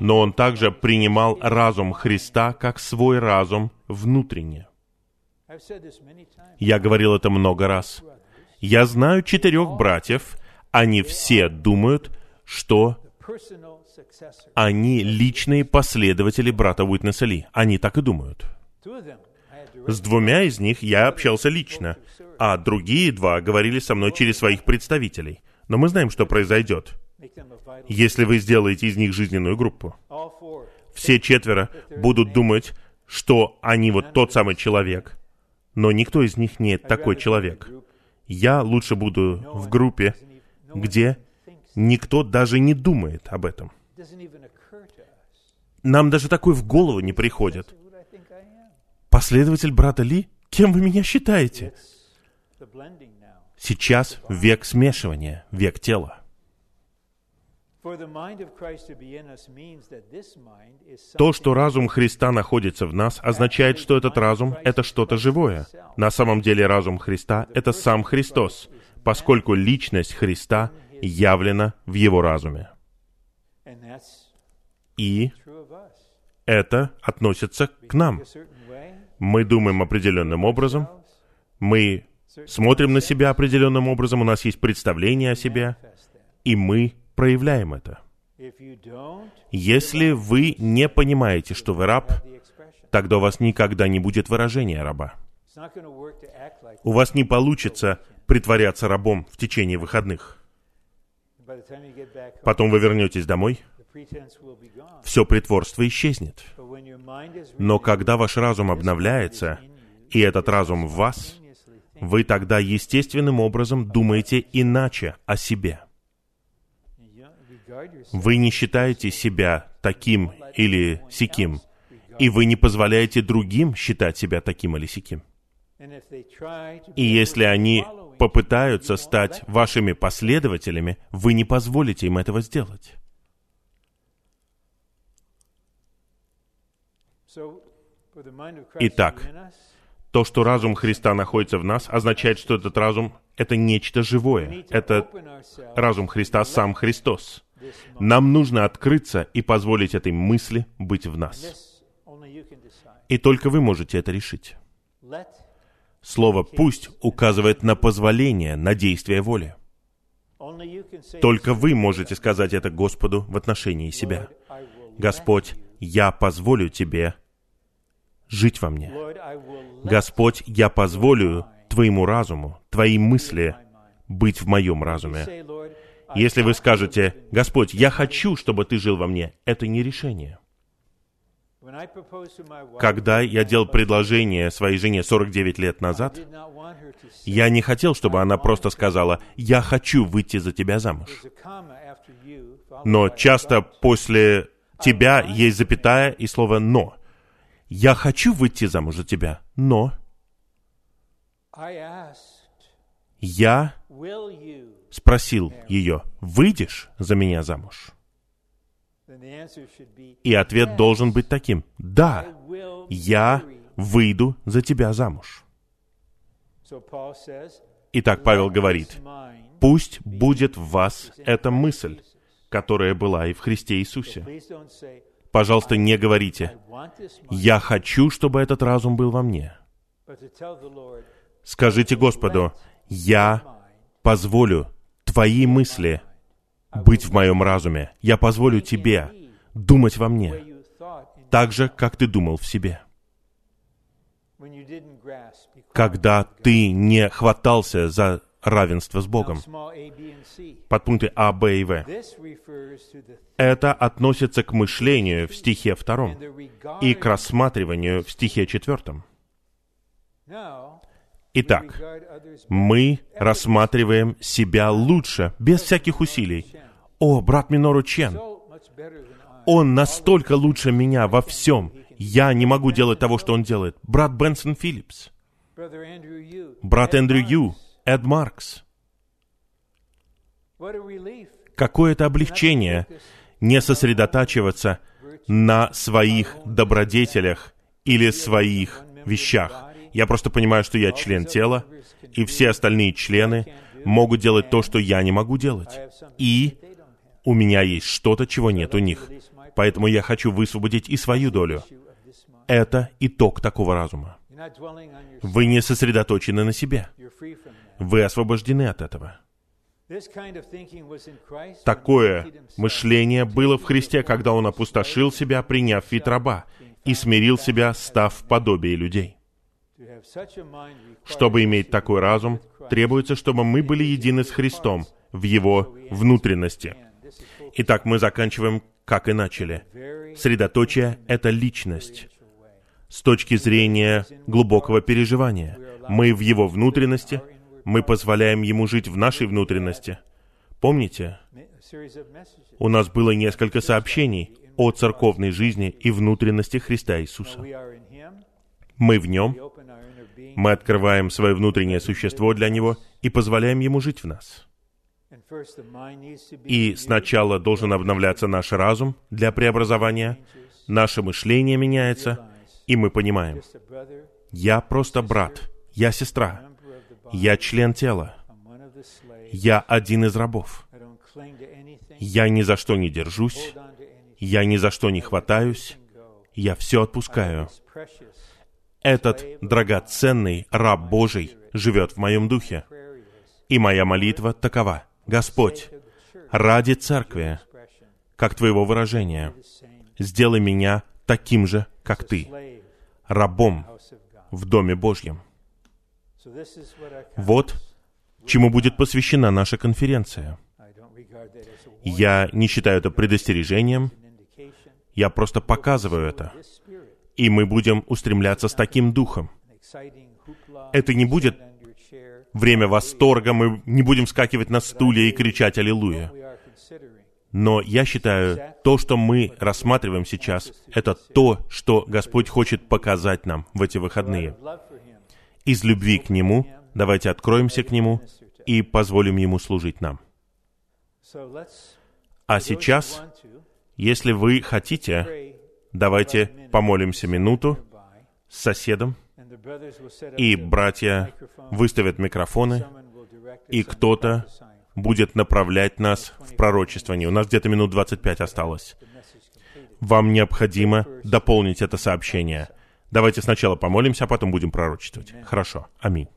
но он также принимал разум Христа как свой разум внутренне. Я говорил это много раз. Я знаю четырех братьев, они все думают, что они личные последователи брата Уитнеса Ли. Они так и думают. С двумя из них я общался лично, а другие два говорили со мной через своих представителей. Но мы знаем, что произойдет, если вы сделаете из них жизненную группу. Все четверо будут думать, что они вот тот самый человек, но никто из них не такой человек. Я лучше буду в группе, где никто даже не думает об этом. Нам даже такое в голову не приходит. Последователь брата Ли? Кем вы меня считаете? Сейчас век смешивания, век тела. То, что разум Христа находится в нас, означает, что этот разум — это что-то живое. На самом деле разум Христа — это сам Христос, поскольку личность Христа явлена в его разуме. И это относится к нам. Мы думаем определенным образом, мы смотрим на себя определенным образом, у нас есть представление о себе, и мы проявляем это. Если вы не понимаете, что вы раб, тогда у вас никогда не будет выражения раба. У вас не получится притворяться рабом в течение выходных. Потом вы вернетесь домой, все притворство исчезнет. Но когда ваш разум обновляется, и этот разум в вас, вы тогда естественным образом думаете иначе о себе. Вы не считаете себя таким или сяким. И вы не позволяете другим считать себя таким или сяким. И если они попытаются стать вашими последователями, вы не позволите им этого сделать. Итак, то, что разум Христа находится в нас, означает, что этот разум — это нечто живое. Это разум Христа — сам Христос. Нам нужно открыться и позволить этой мысли быть в нас. И только вы можете это решить. Слово «пусть» указывает на позволение, на действие воли. Только вы можете сказать это Господу в отношении себя. Господь, я позволю Тебе жить во мне. Господь, я позволю Твоему разуму, Твои мысли быть в моем разуме. Если вы скажете, Господь, я хочу, чтобы Ты жил во мне, это не решение. Когда я делал предложение своей жене 49 лет назад, я не хотел, чтобы она просто сказала, «Я хочу выйти за тебя замуж». Но часто после «тебя» есть запятая и слово «но». «Я хочу выйти замуж за тебя, но...» Я спросил ее, «Выйдешь за меня замуж?» И ответ должен быть таким. Да, я выйду за тебя замуж. Итак, Павел говорит, пусть будет в вас эта мысль, которая была и в Христе Иисусе. Пожалуйста, не говорите, я хочу, чтобы этот разум был во мне. Скажите Господу, я позволю твои мысли быть в моем разуме. Я позволю тебе думать во мне, так же, как ты думал в себе. Когда ты не хватался за равенство с Богом. Подпункты А, Б и В. Это относится к мышлению в стихе втором и к рассматриванию в стихе четвертом. Итак, мы рассматриваем себя лучше, без всяких усилий. О, брат Минору Чен, он настолько лучше меня во всем. Я не могу делать того, что он делает. Брат Бенсон Филлипс, брат Эндрю Ю, Эд Маркс. Какое это облегчение не сосредотачиваться на своих добродетелях или своих вещах. Я просто понимаю, что я член тела, и все остальные члены могут делать то, что я не могу делать. И у меня есть что-то, чего нет у них. Поэтому я хочу высвободить и свою долю. Это итог такого разума. Вы не сосредоточены на себе. Вы освобождены от этого. Такое мышление было в Христе, когда Он опустошил себя, приняв вид раба, и смирил себя, став подобие людей. Чтобы иметь такой разум, требуется, чтобы мы были едины с Христом в Его внутренности. Итак, мы заканчиваем, как и начали. Средоточие — это личность. С точки зрения глубокого переживания. Мы в его внутренности, мы позволяем ему жить в нашей внутренности. Помните, у нас было несколько сообщений о церковной жизни и внутренности Христа Иисуса. Мы в нем, мы открываем свое внутреннее существо для Него и позволяем Ему жить в нас. И сначала должен обновляться наш разум для преобразования, наше мышление меняется, и мы понимаем, я просто брат, я сестра, я член тела, я один из рабов. Я ни за что не держусь, я ни за что не хватаюсь, я все отпускаю. Этот драгоценный раб Божий живет в моем духе. И моя молитва такова. Господь, ради церкви, как Твоего выражения, сделай меня таким же, как Ты, рабом в Доме Божьем. Вот чему будет посвящена наша конференция. Я не считаю это предостережением, я просто показываю это. И мы будем устремляться с таким духом. Это не будет время восторга, мы не будем скакивать на стуле и кричать «Аллилуйя». Но я считаю, то, что мы рассматриваем сейчас, это то, что Господь хочет показать нам в эти выходные. Из любви к Нему давайте откроемся к Нему и позволим Ему служить нам. А сейчас, если вы хотите, давайте помолимся минуту с соседом, и братья выставят микрофоны, и кто-то будет направлять нас в пророчествование. У нас где-то минут 25 осталось. Вам необходимо дополнить это сообщение. Давайте сначала помолимся, а потом будем пророчествовать. Хорошо. Аминь.